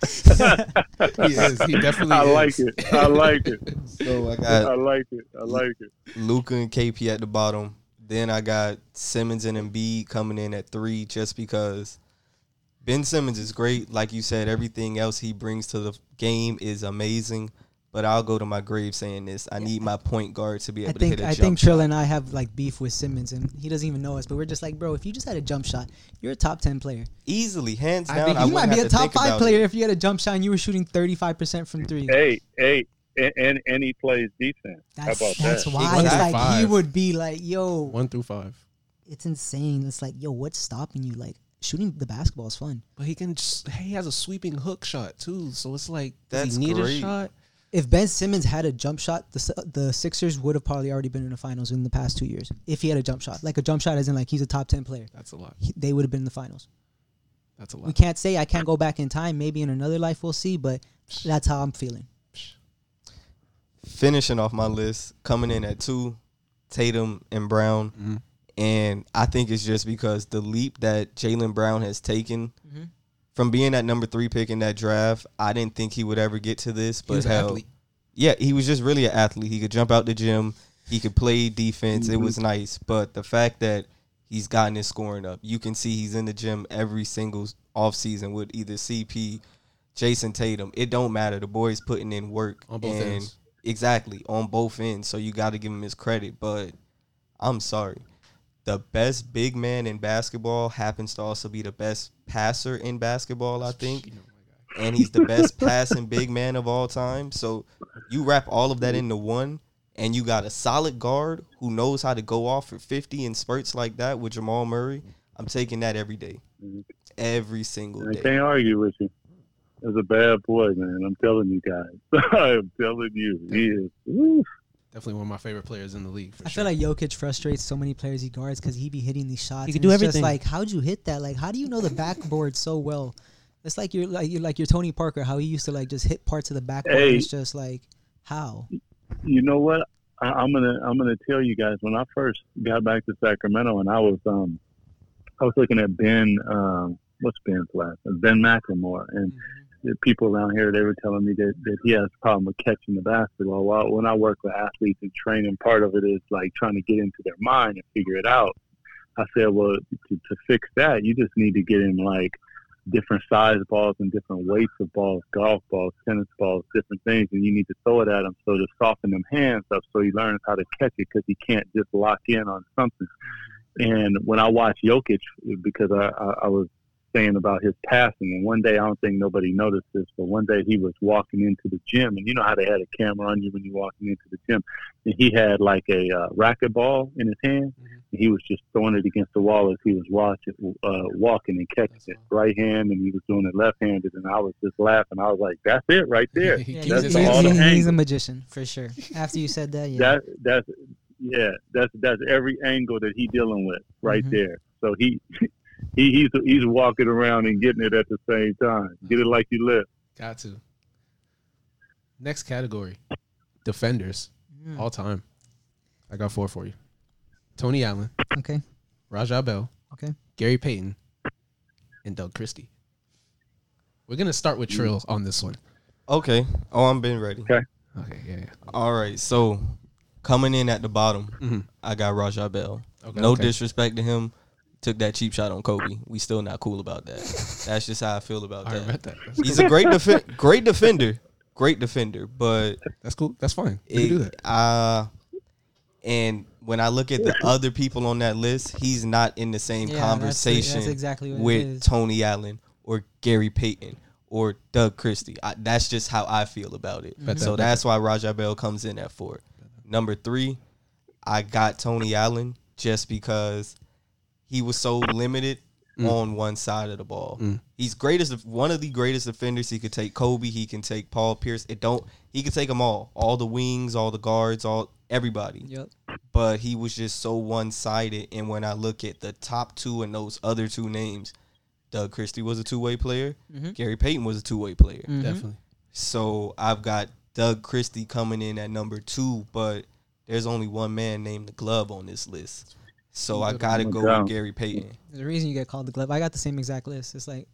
He is. He definitely I is. like it. I like it. So I got. I like it. I like it. Luka and KP at the bottom. Then I got Simmons and Embiid coming in at three, just because Ben Simmons is great. Like you said, everything else he brings to the game is amazing. But I'll go to my grave saying this: I need my point guard to be I able to think hit a I jump think Trill shot. and I have like beef with Simmons, and he doesn't even know us. But we're just like, bro, if you just had a jump shot, you're a top ten player. easily, hands I down. think you wouldn't might be a to top five player it. if you had a jump shot and you were shooting thirty five percent from three. Hey, hey, and and, and he plays defense. That's How about that's that? why it's Exactly. like he would be like, yo, One through five. it's insane. It's like, yo, what's stopping you? Like shooting the basketball is fun. But he can just he has a sweeping hook shot too. So it's like does That's he need a shot? If Ben Simmons had a jump shot, the the Sixers would have probably already been in the finals in the past two years. If he had a jump shot, like a jump shot, as in like he's a top ten player, That's a lot. he, they would have been in the finals. That's a lot. We can't say I can't go back in time. Maybe in another life we'll see, but that's how I'm feeling. Finishing off my list, coming in at two, Tatum and Brown. Mhm. And I think it's just because the leap that Jaylen Brown has taken Mhm. From being that number three pick in that draft, I didn't think he would ever get to this. He But an hell, yeah, he was just really an athlete. He could jump out the gym, he could play defense. It was nice. But the fact that he's gotten his scoring up, you can see he's in the gym every single offseason with either CP, Jayson Tatum. It don't matter. The boy's putting in work On both ends. Exactly on both ends. So you got to give him his credit. But I'm sorry. The best big man in basketball happens to also be the best passer in basketball, I think. You know my guy. And he's the best [LAUGHS] passing big man of all time. So you wrap all of that into one, and you got a solid guard who knows how to go off for 50 in spurts like that with Jamal Murray. I'm taking that every day. Every single I day. can't argue with you. As a bad boy, man. I'm telling you guys. [LAUGHS] I'm telling you, he is. woo. Definitely one of my favorite players in the league. For I sure. feel like Jokic frustrates so many players he guards because he be hitting these shots. He and can do it's everything. Just like, how'd you hit that? Like, how do you know the backboard so well? It's like you're like you're like your Tony Parker, how he used to like just hit parts of the backboard. Hey. It's just like how. You know what? I, I'm gonna I'm gonna tell you guys. When I first got back to Sacramento, and I was um I was looking at Ben um what's Ben's last? Ben McLemore, and the people around here they were telling me that, that he has a problem with catching the basketball. Well, when I work with athletes and training, part of it is like trying to get into their mind and figure it out. I said, well, to, to fix that, you just need to get in like different size balls and different weights of balls, golf balls, tennis balls, different things, and you need to throw it at him so to soften them hands up so he learns how to catch it because he can't just lock in on something. And when I watch Jokic, because I, I, I was saying about his passing, and one day I don't think nobody noticed this, but one day he was walking into the gym, and you know how they had a camera on you when you're walking into the gym, and he had like a uh, racquetball in his hand, Mhm. and he was just throwing it against the wall as he was watching, uh, walking and catching That's it right hand, and he was doing it left handed, and I was just laughing. I was like, "That's it right [LAUGHS] there." Yeah, he's, That's he's- all the he's- he's a magician for sure. After you said that, yeah. That that's yeah, that's that's every angle that he dealing with right Mhm. there. So he he he's he's walking around and getting it at the same time. Get it like you live. Got to. Next category, defenders Mm, all time. I got four for you: Tony Allen, okay. Raja Bell, Okay. Gary Payton, and Doug Christie. We're gonna start with Trill on this one. Okay. Oh, I'm been ready. Okay, yeah, yeah. All right. So coming in at the bottom, Mhm. I got Raja Bell. Okay, no okay. disrespect to him. Took that cheap shot on Kobe. We still not cool about that. That's just how I feel about I that. regret that. That's, He's a great defen- great defender. Great defender. But that's cool. That's fine. We can do it, that. uh and when I look at the other people on that list, he's not in the same Yeah, conversation that's exactly with. Tony Allen or Gary Payton or Doug Christie. I, that's just how I feel about it. Bet So that's why Raja Bell comes in at four. Number three, I got Tony Allen just because he was so limited Mm. on one side of the ball. Mm. He's greatest, one of the greatest defenders. He could take Kobe. He can take Paul Pierce. It don't. He could take them all, all the wings, all the guards, all everybody. Yep. But he was just so one sided. And when I look at the top two and those other two names, Doug Christie was a two way player. Mm-hmm. Gary Payton was a two way player. Mhm. Definitely. So I've got Doug Christie coming in at number two, but there's only one man named the glove on this list. So I gotta go with Gary Payton. There's a reason you get called the glove. I got the same exact list. It's like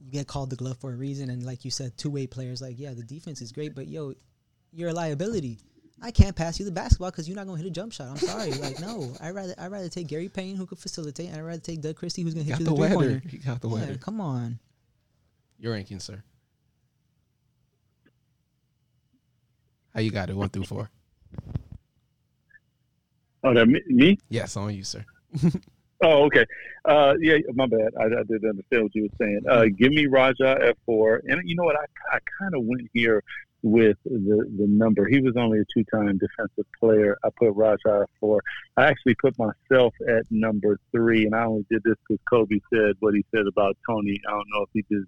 you get called the glove for a reason, and like you said, two way players. Like, yeah, the defense is great, but yo, you're a liability. I can't pass you the basketball because you're not gonna hit a jump shot. I'm sorry. [LAUGHS] like, no, I rather I rather take Gary Payne who could facilitate, and I rather take Doug Christie who's gonna hit Got you the the three weather. pointer. You got the Yeah, weather. come on. Your ranking, sir. How you got it? One through four. Oh, that me? Yes, on you, sir. [LAUGHS] Oh, okay. Uh, yeah, my bad. I, I didn't understand what you were saying. Uh, give me Raja at four, and you know what? I, I kind of went here with the the number. He was only a two time defensive player. I put Raja at four. I actually put myself at number three, and I only did this because Kobe said what he said about Tony. I don't know if he did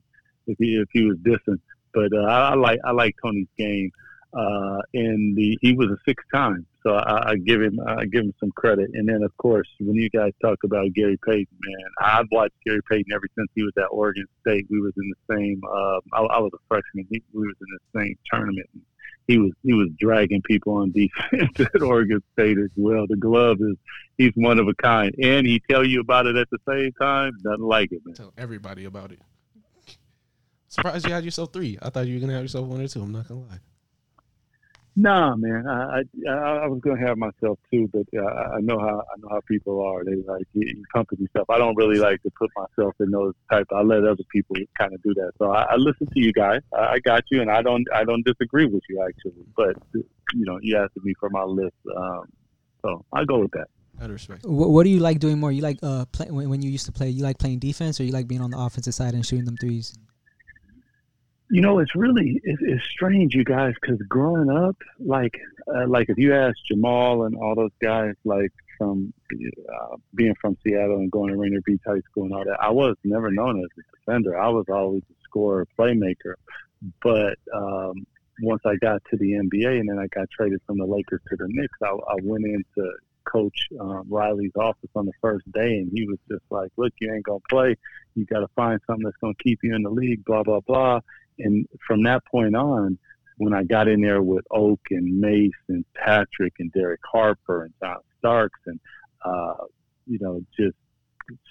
if he if he was dissing, but uh, I, I like I like Tony's game. Uh, the he was a six time, so I, I give him I give him some credit. And then of course, when you guys talk about Gary Payton, man, I've watched Gary Payton ever since he was at Oregon State. We was in the same. Uh, I, I was a freshman. He, we was in the same tournament. He was he was dragging people on [LAUGHS] defense at Oregon State as well. The glove is he's one of a kind, and he tell you about it at the same time. Doesn't like it, man. Tell everybody about it. Surprised you had yourself three. I thought you were gonna have yourself one or two. I'm not gonna lie. Nah, man. I I, I was gonna have myself too, but uh, I know how I know how people are. They like you, you company stuff. I don't really like to put myself in those type. I let other people kind of do that. So I, I listen to you guys. I, I got you, and I don't I don't disagree with you actually. But you know, you asked me for my list, um, so I go with that. Out of respect. What, what do you like doing more? You like uh play, when, when you used to play? You like playing defense, or you like being on the offensive side and shooting them threes? You know, it's really it's, it's strange, you guys, because growing up, like uh, like if you ask Jamal and all those guys, like from uh, being from Seattle and going to Rainier Beach High School and all that, I was never known as a defender. I was always a scorer, playmaker. But um, once I got to the NBA and then I got traded from the Lakers to the Knicks, I, I went into Coach um, Riley's office on the first day, and he was just like, "Look, you ain't gonna play. You got to find something that's gonna keep you in the league." Blah blah blah. And from that point on, when I got in there with Oak and Mace and Patrick and Derek Harper and John Starks and uh, you know just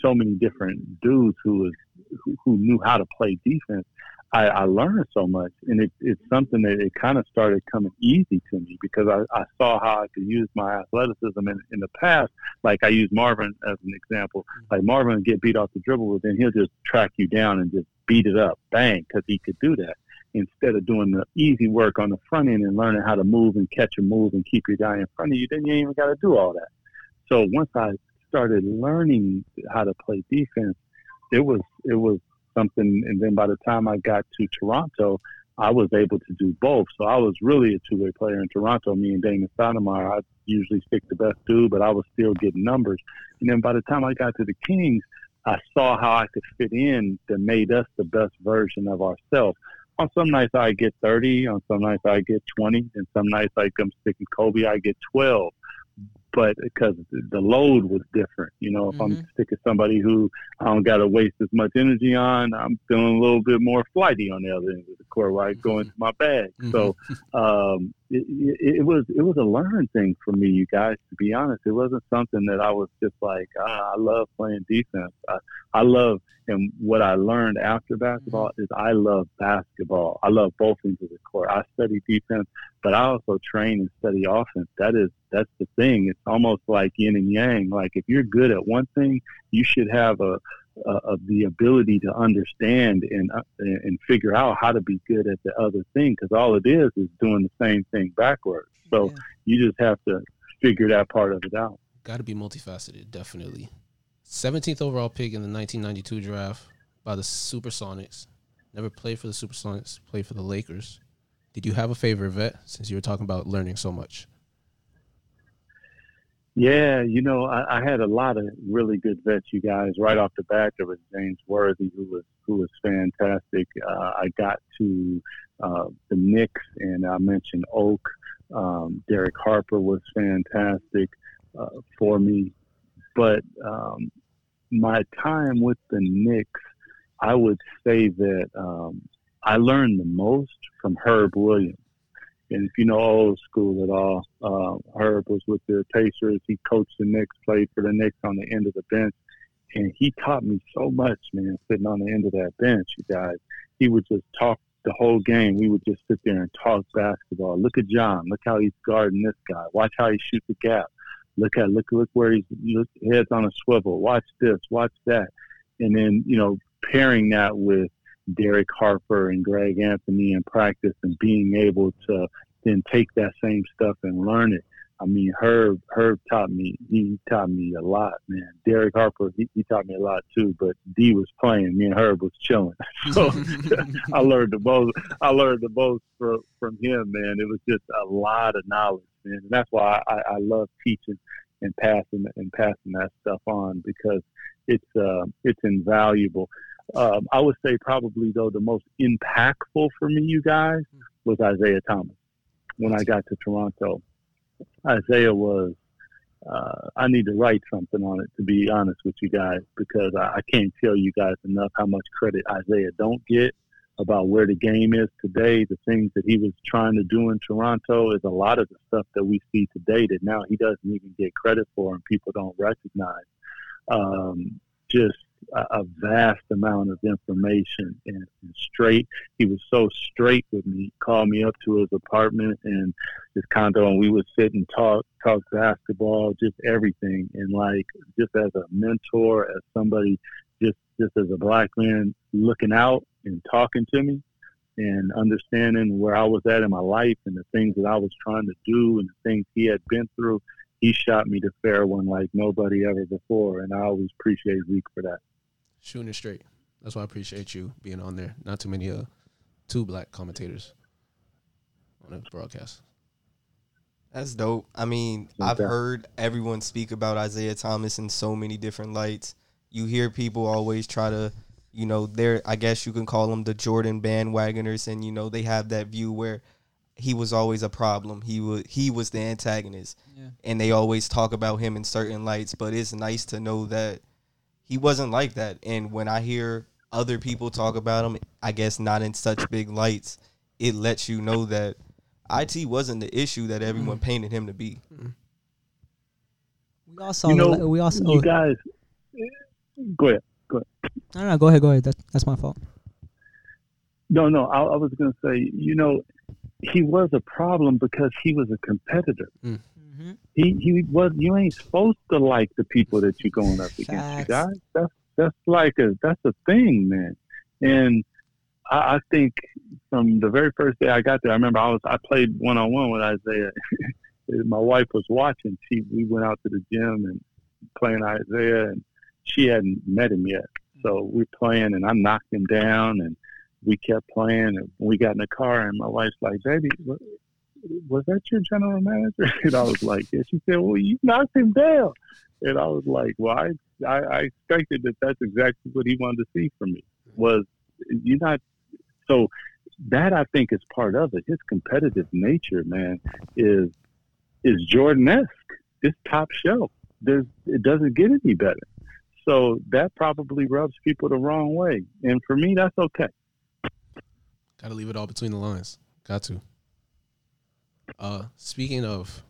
so many different dudes who was who, who knew how to play defense. I, I learned so much, and it, it's something that it kind of started coming easy to me because I, I saw how I could use my athleticism in, in the past. Like I use Marvin as an example. Mm-hmm. Like Marvin would get beat off the dribble, but then he'll just track you down and just beat it up, bang, because he could do that instead of doing the easy work on the front end and learning how to move and catch a move and keep your guy in front of you. Then you ain't even got to do all that. So once I started learning how to play defense, it was it was something. And then by the time I got to Toronto, I was able to do both. So I was really a two way player in Toronto. Me and Damon Stoudemire, I usually stick the best dude, but I was still getting numbers. And then by the time I got to the Kings, I saw how I could fit in that made us the best version of ourselves. On some nights I get 30, on some nights I get 20, and some nights like I'm sticking Kobe, I get 12 but because the load was different. You know, if I'm Mhm. sticking somebody who I don't got to waste as much energy on, I'm feeling a little bit more flighty on the other end of the court where I go into my bag. So [LAUGHS] um, it, it, it was it was a learn thing for me, you guys. To be honest, it wasn't something that I was just like, ah, I love playing defense. I, I love, and what I learned after basketball is I love basketball. I love both ends of the court. I study defense, but I also train and study offense. That is that's the thing. It's almost like yin and yang. Like if you're good at one thing, you should have a uh, of the ability to understand and uh, and figure out how to be good at the other thing because all it is is doing the same thing backwards. So Yeah. you just have to figure that part of it out. Got to be multifaceted, definitely. 17th overall pick in the 1992 draft by the Supersonics. Never played for the Supersonics, played for the Lakers. Did you have a favorite vet since you were talking about learning so much? Yeah, you know, I, I had a lot of really good vets. You guys, right off the bat, there was James Worthy, who was who was fantastic. Uh, I got to uh, the Knicks, and I mentioned Oak. Um, Derek Harper was fantastic uh, for me, but um, my time with the Knicks, I would say that um, I learned the most from Herb Williams. And if you know old school at all, uh, Herb was with the Pacers. He coached the Knicks, played for the Knicks on the end of the bench. And he taught me so much, man, sitting on the end of that bench, you guys. He would just talk the whole game. We would just sit there and talk basketball. Look at John. Look how he's guarding this guy. Watch how he shoots the gap. Look at look look where he's look, heads on a swivel. Watch this. Watch that. And then you know pairing that with Derek Harper and Greg Anthony in practice and being able to then take that same stuff and learn it. I mean, Herb Herb taught me. He taught me a lot, man. Derek Harper, he, he taught me a lot too. But D was playing. Me and Herb was chilling. [LAUGHS] So [LAUGHS] I learned the most. I learned the most from from him, man. It was just a lot of knowledge, man. And that's why I, I love teaching and passing and passing that stuff on because it's uh, it's invaluable. Um, I would say probably though the most impactful for me, you guys, was Isaiah Thomas when I got to Toronto. Isaiah was. Uh, I need to write something on it to be honest with you guys because I, I can't tell you guys enough how much credit Isaiah don't get about where the game is today. The things that he was trying to do in Toronto is a lot of the stuff that we see today that now he doesn't even get credit for and people don't recognize. Um, just a, vast amount of information and, and straight. He was so straight with me. He called me up to his apartment and his condo, and we would sit and talk, talk basketball, just everything. And like, just as a mentor, as somebody, just just as a black man looking out and talking to me and understanding where I was at in my life and the things that I was trying to do and the things he had been through, he shot me the fair one like nobody ever before. And I always appreciate Zeke for that shooting it straight. That's why I appreciate you being on there. Not too many uh two black commentators on the broadcast. That's dope. I mean, okay. I've heard everyone speak about Isaiah Thomas in so many different lights. You hear people always try to, you know, they're I guess you can call them the Jordan bandwagoners, and you know they have that view where he was always a problem. He was he was the antagonist, yeah. and they always talk about him in certain lights. But it's nice to know that he wasn't like that. And when I hear other people talk about him, I guess not in such big lights, it lets you know that it wasn't the issue that everyone mm-hmm. painted him to be. We also, you know, we also, you guys, go ahead, go ahead. No, no, go ahead, go ahead. That, that's my fault. No, no, I, I was going to say, you know, he was a problem because he was a competitor. Mm. Mm-hmm. He he was. You ain't supposed to like the people that you're going up against, Facts. you guys. That's that's like a that's a thing, man. And I, I think from the very first day I got there, I remember I was I played one on one with Isaiah. [LAUGHS] My wife was watching. She we went out to the gym and playing Isaiah, and she hadn't met him yet. So we're playing, and I knocked him down, and we kept playing. And we got in the car, and my wife's like, "Baby, what, was that your general manager? [LAUGHS] And I was like, yeah. She said, well, you knocked him down. And I was like, well, I, I, I expected that that's exactly what he wanted to see from me was you're not. So that I think is part of it. His competitive nature, man, is, is Jordan-esque. It's top shelf. There's, it doesn't get any better. So that probably rubs people the wrong way. And for me, that's okay. Got to leave it all between the lines. Got to. Uh, speaking of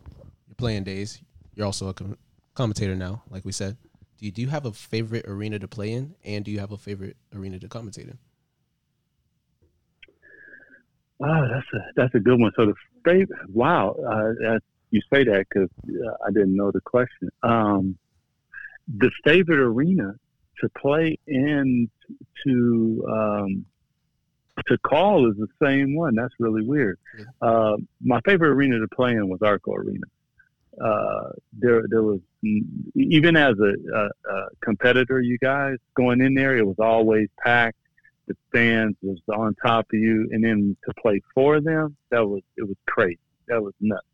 your playing days, you're also a com- commentator now, like we said. Do you, do you have a favorite arena to play in, and do you have a favorite arena to commentate in? Wow, that's a that's a good one. So the favorite, wow, uh, you say that because uh, I didn't know the question. Um, the favorite arena to play in to um, to call is the same one. That's really weird. Uh, my favorite arena to play in was Arco Arena. Uh, there, there was even as a, a, a, competitor, you guys going in there, it was always packed. The stands was on top of you, and then to play for them, that was it was crazy. That was nuts.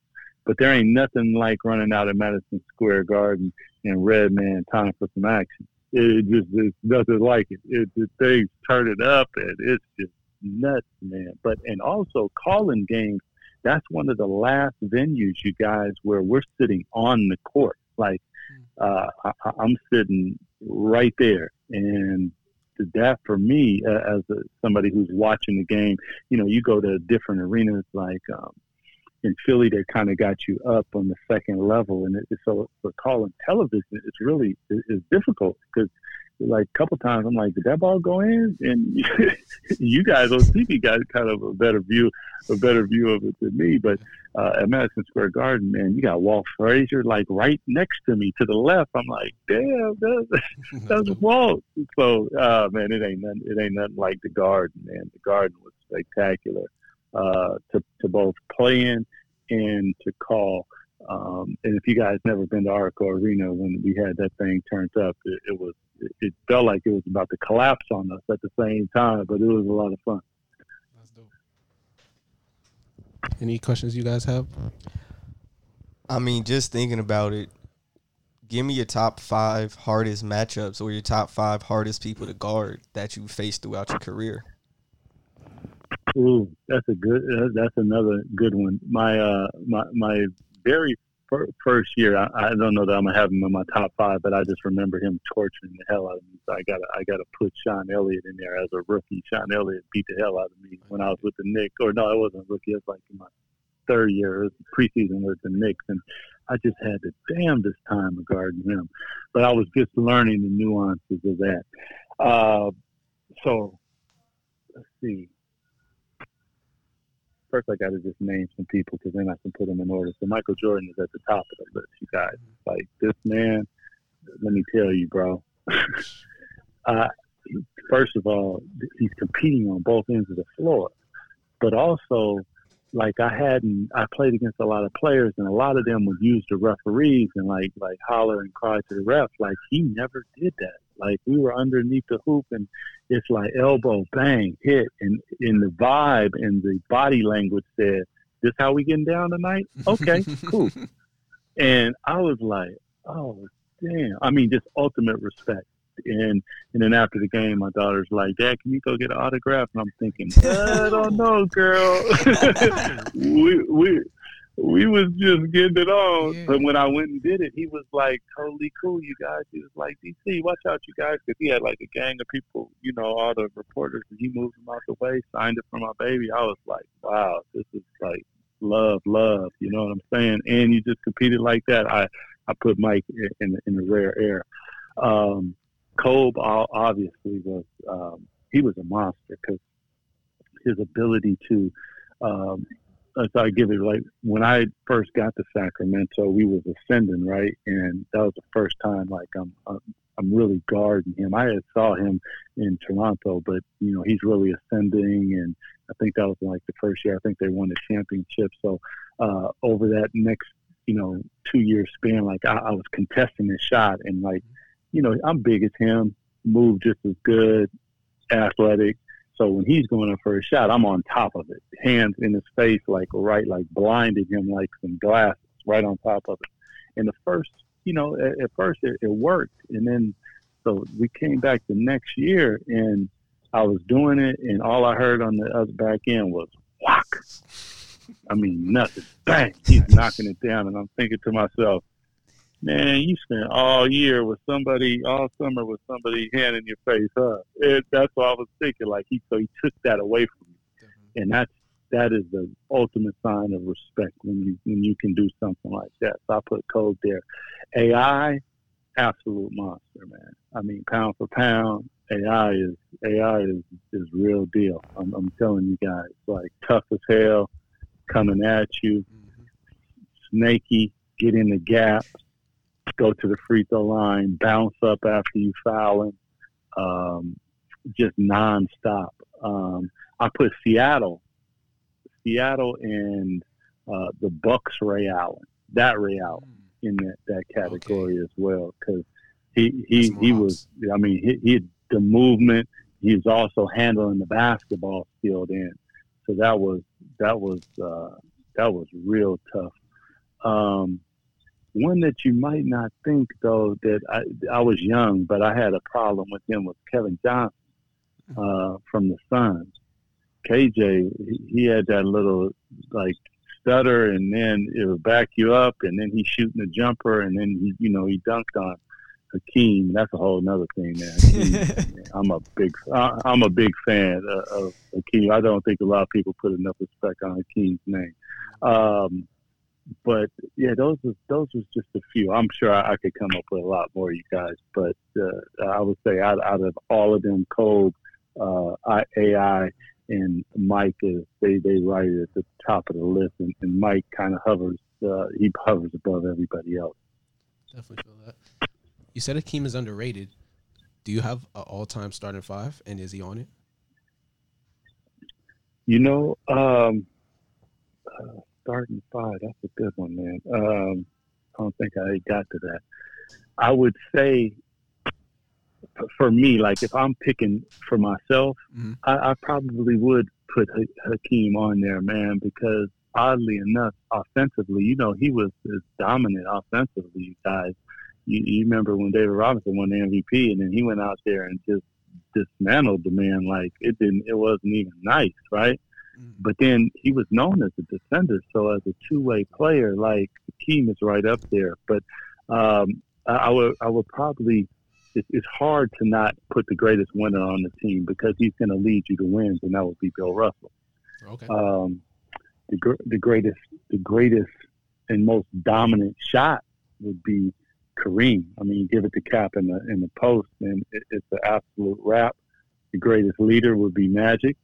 But there ain't nothing like running out of Madison Square Garden and Redman time for some action. It just it's nothing like it. It, it things turn it up, and it's just nuts, man. But and also calling games. That's one of the last venues, you guys, where we're sitting on the court. Like hmm. uh, I, I'm sitting right there, and that for me uh, as a, somebody who's watching the game, you know, you go to different arenas like um, in Philly, they kind of got you up on the second level, and it, so for calling television, it's really it's difficult because like a couple times I'm like, did that ball go in? And [LAUGHS] you guys on TV got kind of a better view, a better view of it than me. But uh, at Madison Square Garden, man, you got Walt Frazier like right next to me to the left. I'm like, damn, that's, [LAUGHS] that's [LAUGHS] Walt. So, uh, man, it ain't nothing. It ain't nothing like the Garden, man. The Garden was spectacular uh, to to both play in and to call. Um, and if you guys never been to Arco Arena when we had that thing turned up, it, it was it, it, felt like it was about to collapse on us at the same time, but it was a lot of fun. That's dope. Any questions you guys have? I mean, just thinking about it, give me your top five hardest matchups or your top five hardest people to guard that you faced throughout your career. Ooh, that's a good. That's another good one. My uh, my my very first year, I, I, don't know that I'm gonna have him in my top five, but I just remember him torturing the hell out of me. So I gotta I gotta put Sean Elliott in there as a rookie. Sean Elliott beat the hell out of me when I was with the Knicks. Or no, I wasn't a rookie. It was like my third year, it was preseason with the Knicks, and I just had the damnedest time regarding him. But I was just learning the nuances of that. Uh, so let's see first I got to just name some people because then I can put them in order. So Michael Jordan is at the top of the list, you guys. Like this man, let me tell you, bro. [LAUGHS] uh, first of all, he's competing on both ends of the floor, but also like I hadn't I played against a lot of players and a lot of them would use the referees and like like holler and cry to the ref. Like he never did that. Like we were underneath the hoop and it's like elbow, bang, hit and in the vibe and the body language said, This how we getting down tonight? Okay, [LAUGHS] cool. And I was like, Oh damn. I mean just ultimate respect and and then after the game, my daughter's like, "Dad, can you go get an autograph?" And I'm thinking, I don't know, girl. [LAUGHS] we we we was just getting it on. Yeah. But when I went and did it, he was like totally cool. You guys, he was like, DC, watch out, you guys, because he had like a gang of people, you know, all the reporters, and he moved them out the way, signed it for my baby. I was like, wow, this is like love, love. You know what I'm saying? And you just competed like that. I I put Mike in in the rare air. Um, Kobe obviously was um, he was a monster because his ability to um, so I give it like when I first got to Sacramento, we was ascending right, and that was the first time like I'm I'm, really guarding him. I had saw him in Toronto, but you know he's really ascending, and I think that was like the first year. I think they won the championship. So uh, over that next you know two year span, like I, I was contesting his shot, and like you know, I'm big as him, move just as good, athletic. So when he's going up for a shot, I'm on top of it, hands in his face, like right, like blinding him like some glasses, right on top of it. And the first, you know, at, at first it, it worked, and then so we came back the next year, and I was doing it, and all I heard on the other back end was whack. I mean, nothing. Bang! He's knocking it down, and I'm thinking to myself, man, you spent all year with somebody, all summer with somebody handing your face up. It, that's what I was thinking. Like he, so he took that away from you, mm-hmm. and that's that is the ultimate sign of respect when you when you can do something like that. So I put code there. AI, absolute monster, man. I mean, pound for pound, AI is AI is is real deal. I'm, I'm telling you guys, like tough as hell, coming at you, mm-hmm. snaky, get in the gaps go to the free throw line, bounce up after you foul him, um, just nonstop. Um, I put Seattle, Seattle, and uh, the Bucks Ray Allen, that Ray Allen hmm. in that, that category okay. as well because he he, he was I mean he, he had the movement. He's also handling the basketball skilled in. So that was that was uh, that was real tough. Um, one that you might not think though that I, I was young, but I had a problem with him was Kevin Johnson uh, from the Suns. KJ, he had that little like stutter, and then it would back you up, and then he's shooting a jumper, and then he, you know, he dunked on. Hakeem, that's a whole other thing, man. [LAUGHS] Hakeem, I'm a big, I'm a big fan of, of Hakeem. I don't think a lot of people put enough respect on Hakeem's name. Um, but yeah, those was those was just a few. I'm sure I, I, could come up with a lot more, you guys. But uh, I would say out, out of all of them, Kobe, uh, AI, and Mike is they they right at the top of the list, and, and Mike kind of hovers uh, he hovers above everybody else. Definitely feel that. You said Hakeem is underrated. Do you have an all-time starting five, and is he on it? You know, um, uh, starting five. That's a good one, man. Um, I don't think I got to that. I would say for me, like if I'm picking for myself, mm-hmm. I, I, probably would put Hakeem on there, man, because oddly enough, offensively, you know, he was as dominant offensively, you guys. You, you remember when David Robinson won the MVP and then he went out there and just dismantled the man like it didn't it wasn't even nice, right? Mm-hmm. But then he was known as a defender, so as a two way player, like Hakeem is right up there. But um, I, I would I would probably it's, it's hard to not put the greatest winner on the team because he's going to lead you to wins, and that would be Bill Russell. Okay. Um, the the greatest the greatest and most dominant shot would be Kareem. I mean, give it to Cap in the in the post, and it, it's an absolute wrap. The greatest leader would be Magic.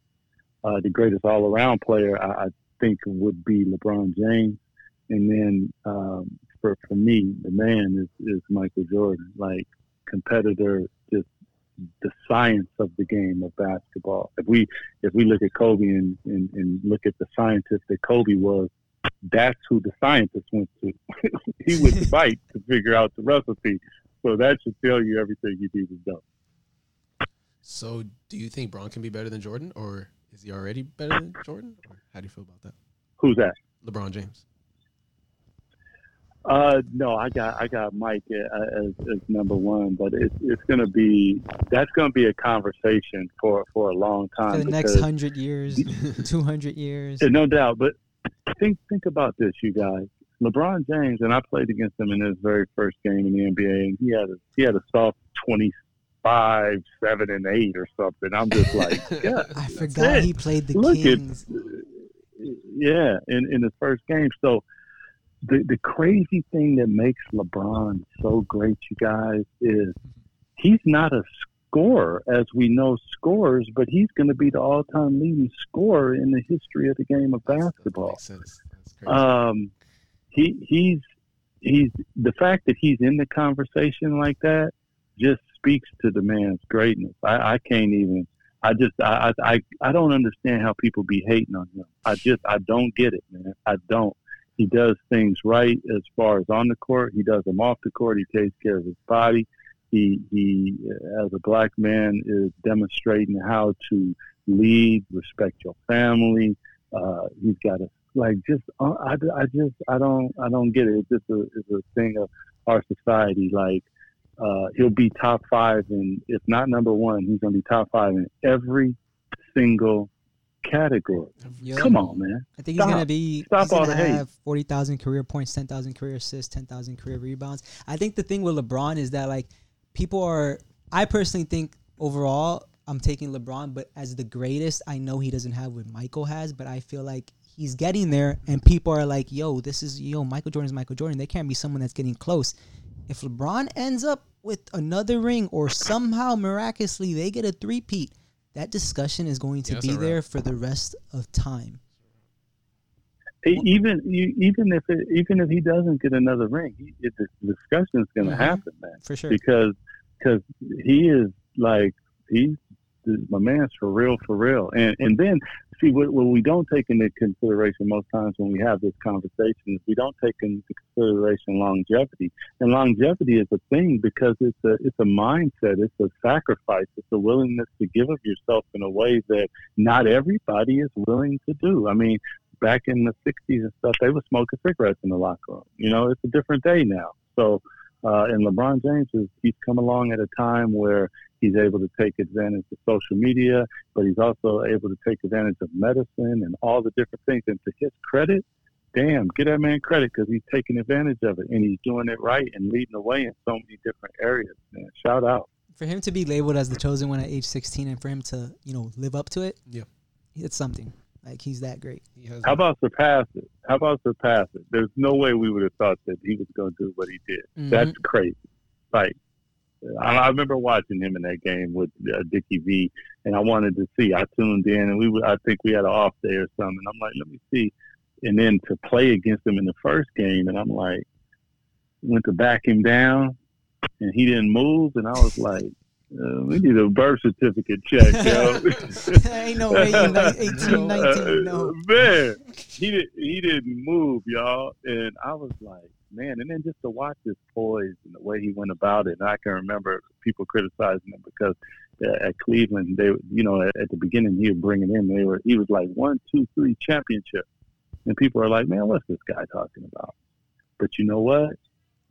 Uh, the greatest all around player, I, I, think, would be LeBron James. And then um, for for me, the man is is Michael Jordan. Like competitor, just the science of the game of basketball. If we if we look at Kobe and, and, and look at the scientist that Kobe was, that's who the scientist went to. [LAUGHS] he to [LAUGHS] fight to figure out the recipe. So that should tell you everything you need to know. So, do you think Bron can be better than Jordan, or is he already better than Jordan? Or how do you feel about that? Who's that? LeBron James. Uh, no, I got I got Mike as, as number one, but it's it's going to be that's going to be a conversation for for a long time for the next hundred years, [LAUGHS] two hundred years. No doubt, but think think about this, you guys. LeBron James and I played against him in his very first game in the NBA, and he had a he had a soft twenty five, seven, and eight or something. I'm just like, [LAUGHS] yeah, I forgot he played the Look Kings. At, yeah, in in his first game, so the the crazy thing that makes LeBron so great, you guys, is he's not a scorer as we know scores, but he's going to be the all time leading scorer in the history of the game of basketball. Um, he he's he's the fact that he's in the conversation like that just speaks to the man's greatness. I, I can't even. I just I, I I don't understand how people be hating on him. I just I don't get it, man. I don't he does things right as far as on the court. He does them off the court. He takes care of his body. He he, as a black man, is demonstrating how to lead, respect your family. Uh, he's got a like just uh, I, I just I don't I don't get it. It's just a it's a thing of our society. Like uh, he'll be top five, and if not number one, he's gonna be top five in every single category. Yep. Come on, man. I think Stop. he's gonna be Stop he's gonna have forty thousand career points, ten thousand career assists, ten thousand career rebounds. I think the thing with LeBron is that like people are. I personally think overall I'm taking LeBron, but as the greatest, I know he doesn't have what Michael has, but I feel like he's getting there, and people are like, "Yo, this is yo Michael Jordan Jordan's Michael Jordan." There can't be someone that's getting close. If LeBron ends up with another ring, or somehow miraculously they get a three-peat that discussion is going to yeah, be there for the rest of time. Even you, even if it, even if he doesn't get another ring, it, the discussion is going to mm-hmm. happen, man. For sure, because because he is like he's my man's for real, for real. And and then see what, what we don't take into consideration most times when we have this conversation is we don't take into consideration longevity. And longevity is a thing because it's a it's a mindset, it's a sacrifice, it's a willingness to give of yourself in a way that not everybody is willing to do. I mean, back in the '60s and stuff, they were smoking cigarettes in the locker room. You know, it's a different day now. So. Uh, and LeBron James is he's come along at a time where He's able to take advantage of social media, but he's also able to take advantage of medicine and all the different things. And to his credit, damn, get that man credit because he's taking advantage of it and he's doing it right and leading the way in so many different areas. Man, shout out for him to be labeled as the chosen one at age 16 and for him to you know live up to it. Yeah, it's something. Like he's that great. He How about surpass it? How about surpass it? There's no way we would have thought that he was going to do what he did. Mm-hmm. That's crazy. Like I, I remember watching him in that game with uh, Dickie V, and I wanted to see. I tuned in, and we I think we had an off day or something. I'm like, let me see. And then to play against him in the first game, and I'm like, went to back him down, and he didn't move, and I was like, uh, we need a birth certificate check, yo. [LAUGHS] Ain't no way you 18, 19, [LAUGHS] no. man, he did he didn't move, y'all, and I was like, man, and then just to watch his poise and the way he went about it, and I can remember people criticizing him because uh, at Cleveland, they, you know, at, at the beginning he was bringing in, they were he was like one, two, three championship, and people are like, man, what's this guy talking about? But you know what?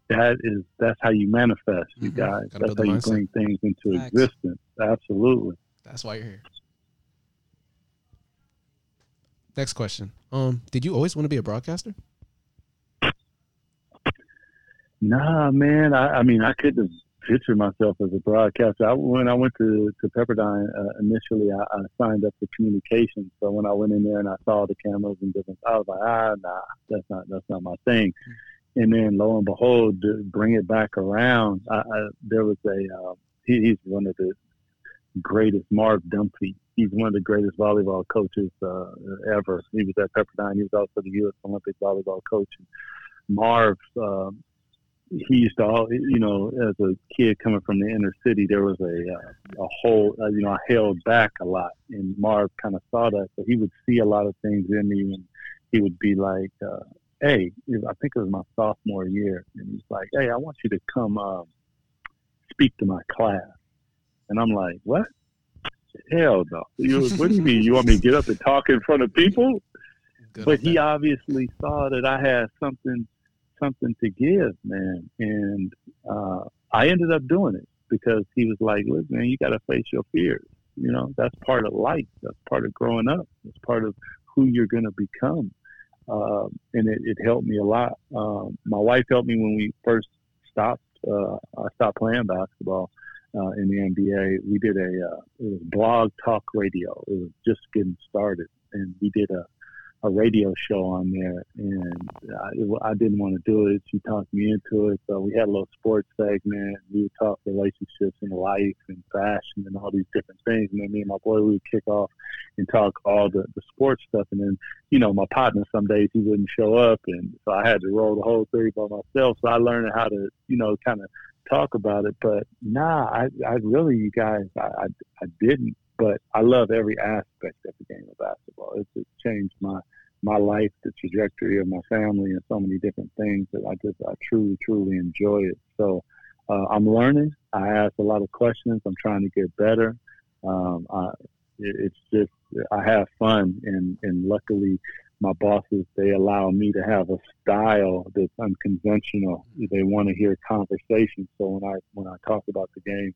That is that's how you manifest, you mm-hmm. guys. Gotta that's how you bring things into Facts. existence. Absolutely. That's why you're here. Next question. Um, did you always want to be a broadcaster? Nah, man. I, I mean, I couldn't picture myself as a broadcaster. I, when I went to to Pepperdine uh, initially, I, I signed up for communications. So when I went in there and I saw the cameras and different, I was like, ah, nah, that's not that's not my thing. And then lo and behold, bring it back around, I, I, there was a uh, he, he's one of the greatest, Marv Dunphy. He's one of the greatest volleyball coaches uh, ever. He was at Pepperdine. He was also the U.S. Olympic volleyball coach. Marv, uh, he used to, all, you know, as a kid coming from the inner city, there was a uh, a whole, uh, you know, I held back a lot, and Marv kind of saw that, so he would see a lot of things in me, and he would be like, uh, "Hey, I think it was my sophomore year, and he's like, "Hey, I want you to come um, speak to my class," and I'm like, "What? Hell no! You, what do you mean? You want me to get up and talk in front of people?" Good but he obviously saw that I had something something to give, man. And uh, I ended up doing it because he was like, look, man, you got to face your fears. You know, that's part of life. That's part of growing up. That's part of who you're going to become. Uh, and it, it, helped me a lot. Um, my wife helped me when we first stopped. Uh, I stopped playing basketball uh, in the NBA. We did a uh, it was blog talk radio. It was just getting started, and we did a a radio show on there, and I, I didn't want to do it. She talked me into it, so we had a little sports segment. We would talk relationships and life and fashion and all these different things. And then me and my boy we would kick off and talk all the the sports stuff. And then you know my partner some days he wouldn't show up, and so I had to roll the whole thing by myself. So I learned how to you know kind of talk about it. But nah, I I really you guys I I, I didn't but I love every aspect of the game of basketball. It's, changed my my life, the trajectory of my family, and so many different things that I just I truly truly enjoy it. So uh, I'm learning. I ask a lot of questions. I'm trying to get better. Um, I, it, it's just I have fun, and and luckily my bosses they allow me to have a style that's unconventional. They want to hear conversation. So when I when I talk about the game,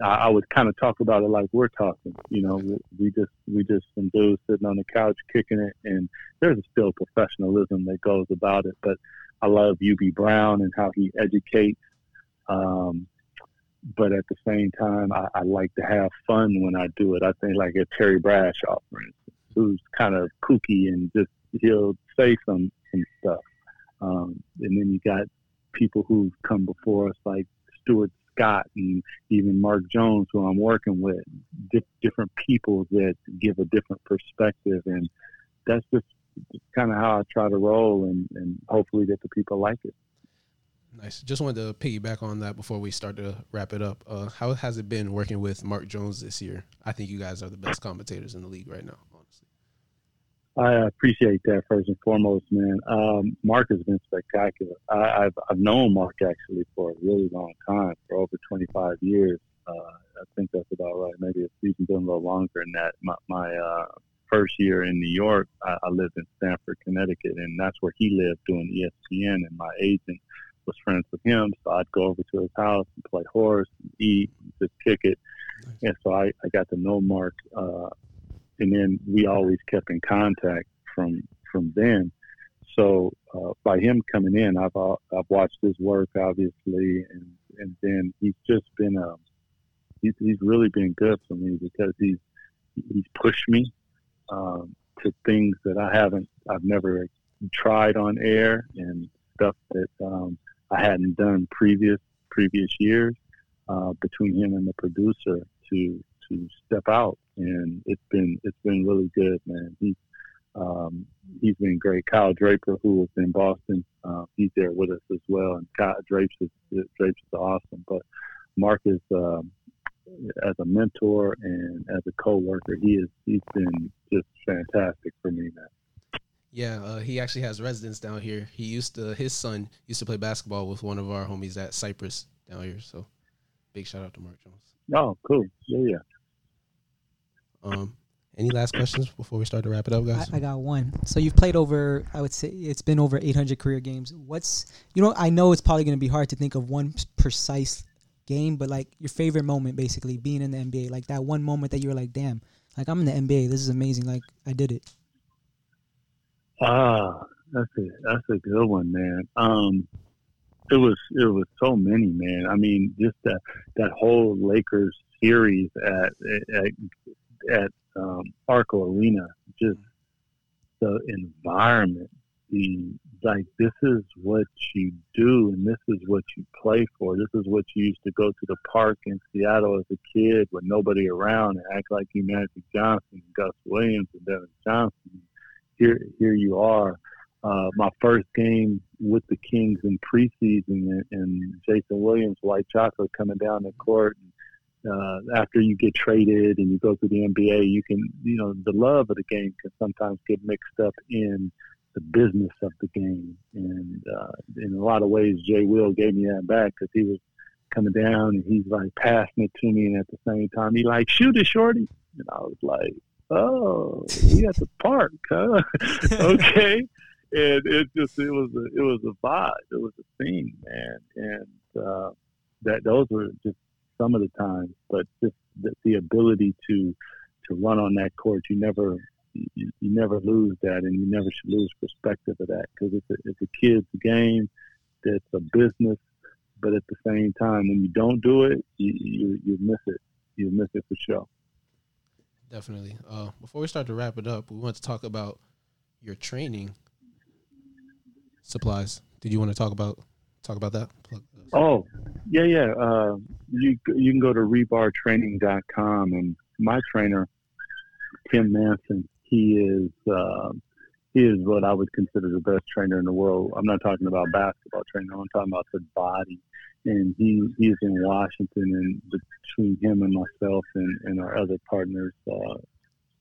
I, would kind of talk about it like we're talking. You know, we, we just we just some dudes sitting on the couch kicking it, and there's still professionalism that goes about it. But I love Hubie Brown and how he educates. Um, but at the same time, I, I like to have fun when I do it. I think like a Terry Bradshaw, for instance, who's kind of kooky and just he'll say some some stuff. Um, and then you got people who've come before us like Stuart Scott and even Mark Jones, who I'm working with, di- different people that give a different perspective, and that's just kind of how I try to roll, and, and hopefully that the people like it. Nice. Just wanted to piggyback on that before we start to wrap it up. Uh, how has it been working with Mark Jones this year? I think you guys are the best commentators in the league right now. I appreciate that first and foremost, man. Um, Mark has been spectacular. I, have I've known Mark actually for a really long time, for over 25 years. Uh, I think that's about right. Maybe it's even been a little longer than that. My, my uh, first year in New York, I, I lived in Stamford, Connecticut, and that's where he lived doing ESPN. And my agent was friends with him, so I'd go over to his house and play horse, and eat, and just kick it. Nice. And so I, I got to know Mark uh, and then we always kept in contact from from then. so uh, by him coming in, I've uh, I've watched his work obviously, and and then he's just been a um, he's, he's really been good for me because he's he's pushed me um, to things that I haven't I've never tried on air and stuff that um, I hadn't done previous previous years uh, between him and the producer to to step out and it's been it's been really good man he's um, he's been great Kyle Draper who was in Boston uh, he's there with us as well and Kyle Drapes is Drapes is awesome but Mark is um, as a mentor and as a co-worker he is he's been just fantastic for me man yeah, uh, he actually has residence down here. He used to his son used to play basketball with one of our homies at Cypress down here. So big shout out to Mark Jones. Oh, cool. Yeah, yeah. Um, any last questions before we start to wrap it up, guys? I, I, got one. So you've played over, I would say it's been over 800 career games. What's, you know, I know it's probably going to be hard to think of one precise game, but like your favorite moment, basically being in the NBA, like that one moment that you were like, damn, like I'm in the NBA. This is amazing. Like I did it. Ah, that's a that's a good one, man. Um, it was it was so many, man. I mean, just that that whole Lakers series at at at um, Arco Arena, just the environment, the like this is what you do and this is what you play for. This is what you used to go to the park in Seattle as a kid with nobody around and act like you Magic Johnson, Gus Williams, and Dennis Johnson here here you are. Uh, my first game with the Kings in preseason, and, and Jason Williams, White Chocolate, coming down the court. And, uh, after you get traded and you go to the NBA, you can, you know, the love of the game can sometimes get mixed up in the business of the game. And uh, in a lot of ways, Jay Will gave me that back because he was coming down and he's like passing it to me, and at the same time, he like shoot it, shorty, and I was like, oh, we at the park, huh? [LAUGHS] okay. And it just it was a it was a vibe. It was a thing, man. And uh, that those were just some of the times, but just the, the ability to to run on that court, you never you, you, never lose that, and you never should lose perspective of that because it's a, it's a kid's game. It's a business, but at the same time, when you don't do it, you, you, you miss it. You miss it for sure. Definitely. Uh, before we start to wrap it up, we want to talk about your training supplies. Did you want to talk about talk about that? Oh, yeah, yeah. Uh, you you can go to rebartraining.com and my trainer, Tim Manson, he is uh, he is what I would consider the best trainer in the world. I'm not talking about basketball training. I'm talking about the body and he he's in Washington, and between him and myself and, and our other partners, uh,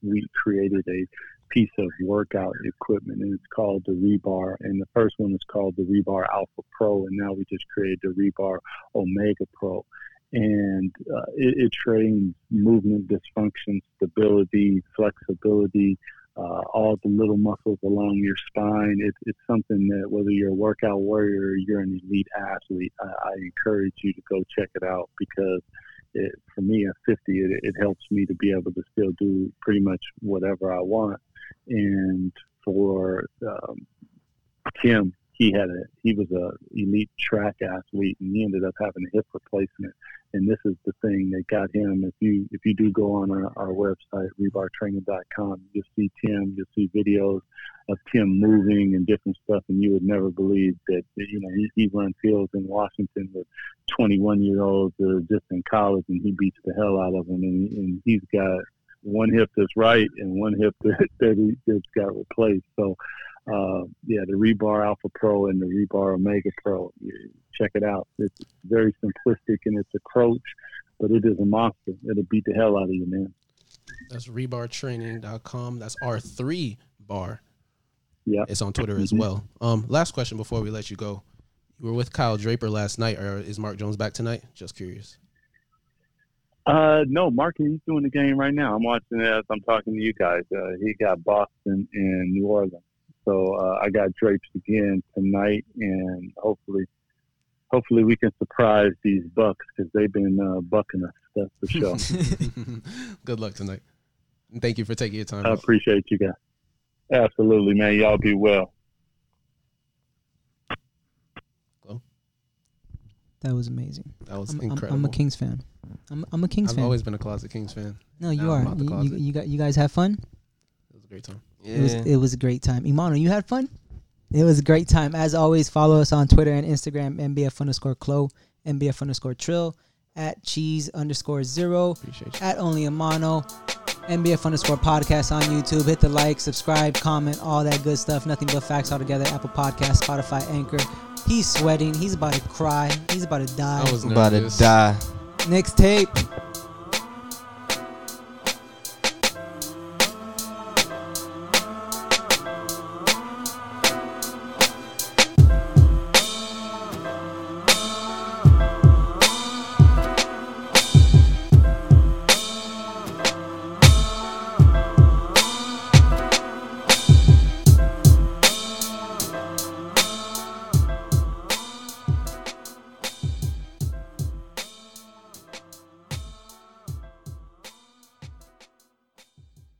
we created a piece of workout equipment, and it's called the Rebar. And the first one is called the Rebar Alpha Pro, and now we just created the Rebar Omega Pro. And uh, it, it trains movement dysfunction, stability, flexibility, uh, all the little muscles along your spine. It, it's something that whether you're a workout warrior or you're an elite athlete, I, I encourage you to go check it out because it, for me at 50, it, it helps me to be able to still do pretty much whatever I want. And for um, Tim, he had a he was a elite track athlete and he ended up having a hip replacement. And this is the thing that got him. If you if you do go on our, our website rebartraining.com you'll see tim you'll see videos of tim moving and different stuff and you would never believe that you know he, he run fields in washington with 21 year olds that are just in college and he beats the hell out of them. And, and he's got one hip that's right and one hip that, that he that's got replaced. So uh, yeah, the Rebar Alpha Pro and the Rebar Omega Pro. Check it out. It's very simplistic in its approach, but it is a monster. It'll beat the hell out of you, man. That's rebartraining.com. That's R3 bar. Yeah. It's on Twitter as mm-hmm. well. Um, last question before we let you go. You were with Kyle Draper last night, or is Mark Jones back tonight? Just curious. Uh, no, Mark, he's doing the game right now. I'm watching it as I'm talking to you guys. Uh, he got Boston and New Orleans. So uh, I got drapes again tonight, and hopefully, hopefully we can surprise these bucks because they've been uh, bucking us. That's for sure. [LAUGHS] Good luck tonight. Thank you for taking your time. I appreciate you guys. Absolutely, man. Y'all be well. That was amazing. That was I'm, incredible. I'm, I'm a Kings fan. I'm, I'm a Kings I've fan. I've always been a closet Kings fan. No, you now are. You, you, you, got, you guys have fun? It was a great time. Yeah. It was it was a great time. Imano, you had fun. It was a great time. As always, follow us on Twitter and Instagram, MBF underscore Clo, MBF underscore Trill, at cheese underscore zero, at only Amano, MBF underscore podcast on YouTube. Hit the like, subscribe, comment, all that good stuff. Nothing but facts all together. Apple Podcast, Spotify, Anchor. He's sweating. He's about to cry. He's about to die. I was about to die. Next tape.